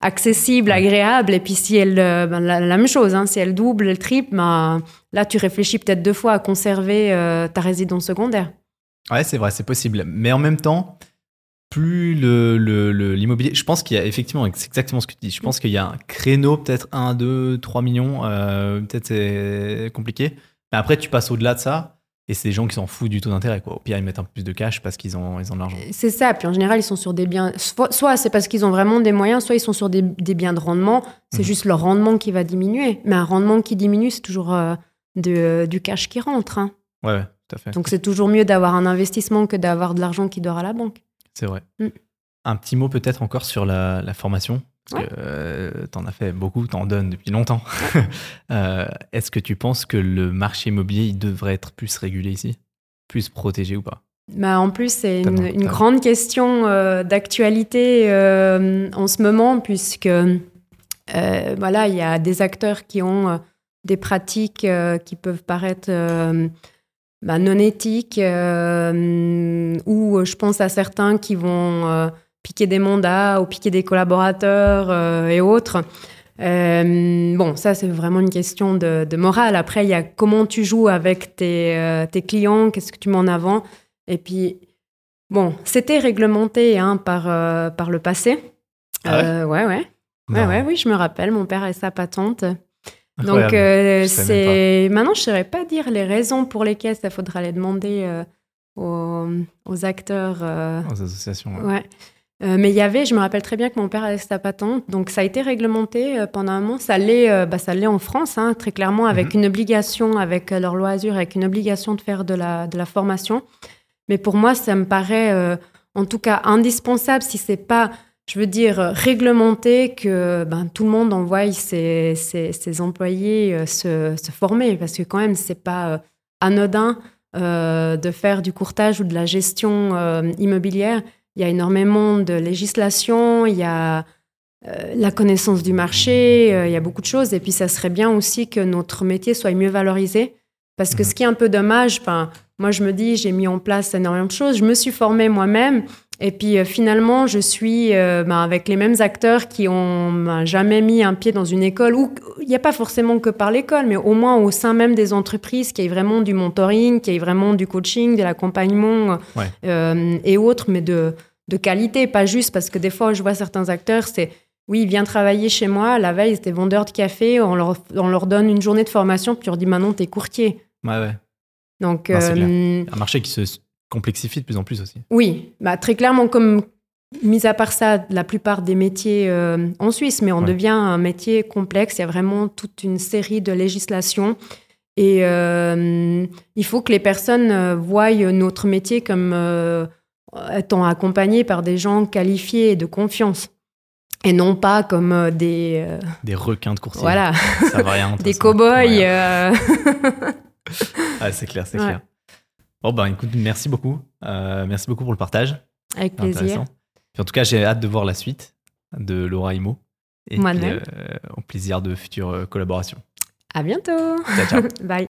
accessible, agréable. Et puis, si elle, ben, la, la même chose, hein, si elle double, elle triple, ben, là, tu réfléchis peut-être deux fois à conserver ta résidence secondaire. Ouais, c'est vrai, c'est possible. Mais en même temps, plus le, le- le- l'immobilier. Je pense qu'il y a effectivement, c'est exactement ce que tu dis. Je pense qu'il y a un créneau, peut-être 1, 2, 3 millions. peut-être c'est compliqué. Mais après, tu passes au-delà de ça. Et c'est des gens qui s'en foutent du taux d'intérêt. Quoi. Au pire, ils mettent un peu plus de cash parce qu'ils ont, ils ont de l'argent. C'est ça. Puis en général, ils sont sur des biens. Soit, c'est parce qu'ils ont vraiment des moyens, soit ils sont sur des, des biens de rendement. C'est Mhm. juste leur rendement qui va diminuer. Mais un rendement qui diminue, c'est toujours euh, de- du cash qui rentre. hein. Ouais, ouais, tout à fait. Donc c'est toujours mieux d'avoir un investissement que d'avoir de l'argent qui dort à la banque. C'est vrai. Mm. Un petit mot peut-être encore sur la, la formation. Parce Ouais. que euh, t'en as fait beaucoup, t'en donnes depuis longtemps. Euh, Est-ce que tu penses que le marché immobilier il devrait être plus régulé ici? Plus protégé ou pas? Bah, en plus, c'est une, grande question euh, d'actualité euh, en ce moment, puisque voilà, il y a des acteurs qui ont des pratiques qui peuvent paraître bah, non éthiques, ou je pense à certains qui vont piquer des mandats ou piquer des collaborateurs euh, et autres. Euh, bon, ça, c'est vraiment une question de, de morale. Après, il y a comment tu joues avec tes, euh, tes clients, qu'est-ce que tu mets en avant. Et puis, bon, c'était réglementé hein, par, par le passé. Ah ouais ouais, ouais. Ouais, oui, je me rappelle, mon père et sa patente. Incroyable. Donc, c'est. Maintenant, je ne saurais pas dire les raisons pour lesquelles ça faudra les demander aux, aux acteurs. Aux associations. ouais. Ouais. Euh, mais il y avait, je me rappelle très bien que mon père avait sa patente, donc ça a été réglementé euh, pendant un moment. Ça l'est, euh, bah, ça l'est en France, hein, très clairement, avec Mhm. une obligation, avec leur loi Azur, avec une obligation de faire de la, de la formation. Mais pour moi, ça me paraît, en tout cas, indispensable si c'est pas, je veux dire, réglementé que ben, tout le monde envoie ses, ses, ses employés se, se former, parce que quand même, c'est pas anodin de faire du courtage ou de la gestion immobilière. Il y a énormément de législation, il y a euh, la connaissance du marché, euh, il y a beaucoup de choses. Et puis, ça serait bien aussi que notre métier soit mieux valorisé. Parce que Mhm. ce qui est un peu dommage, ben, moi, je me dis, j'ai mis en place énormément de choses. Je me suis formée moi-même. Et puis, euh, finalement, je suis euh, ben, avec les mêmes acteurs qui ont ben, jamais mis un pied dans une école. Ou il n'y a pas forcément que par l'école, mais au moins au sein même des entreprises, qu'il y ait vraiment du mentoring, qu'il y ait vraiment du coaching, de l'accompagnement Ouais. euh, et autres, mais de, de qualité, pas juste parce que des fois, je vois certains acteurs, c'est oui, viens travailler chez moi. La veille, c'était vendeur de café. On leur, on leur donne une journée de formation, puis on leur dit maintenant, t'es courtier. Ouais, ouais. Donc, Non, euh, Un marché qui se complexifie de plus en plus aussi. oui, bah, très clairement, comme mis à part ça, la plupart des métiers euh, en Suisse, mais on Ouais. devient un métier complexe. Il y a vraiment toute une série de législations. Et euh, il faut que les personnes euh, voient notre métier comme euh, étant accompagné par des gens qualifiés et de confiance. Et non pas comme des, Des requins de courtier. voilà, Ça va rien. des cow-boys. Ouais. Ah, c'est clair, c'est Ouais. clair. Bon, ben écoute, merci beaucoup. Euh, merci beaucoup pour le partage. avec plaisir. Puis en tout cas, j'ai hâte de voir la suite de Laura Imo. Et Moi puis, euh, au plaisir de futures collaborations. À bientôt. Ciao, ciao. Bye.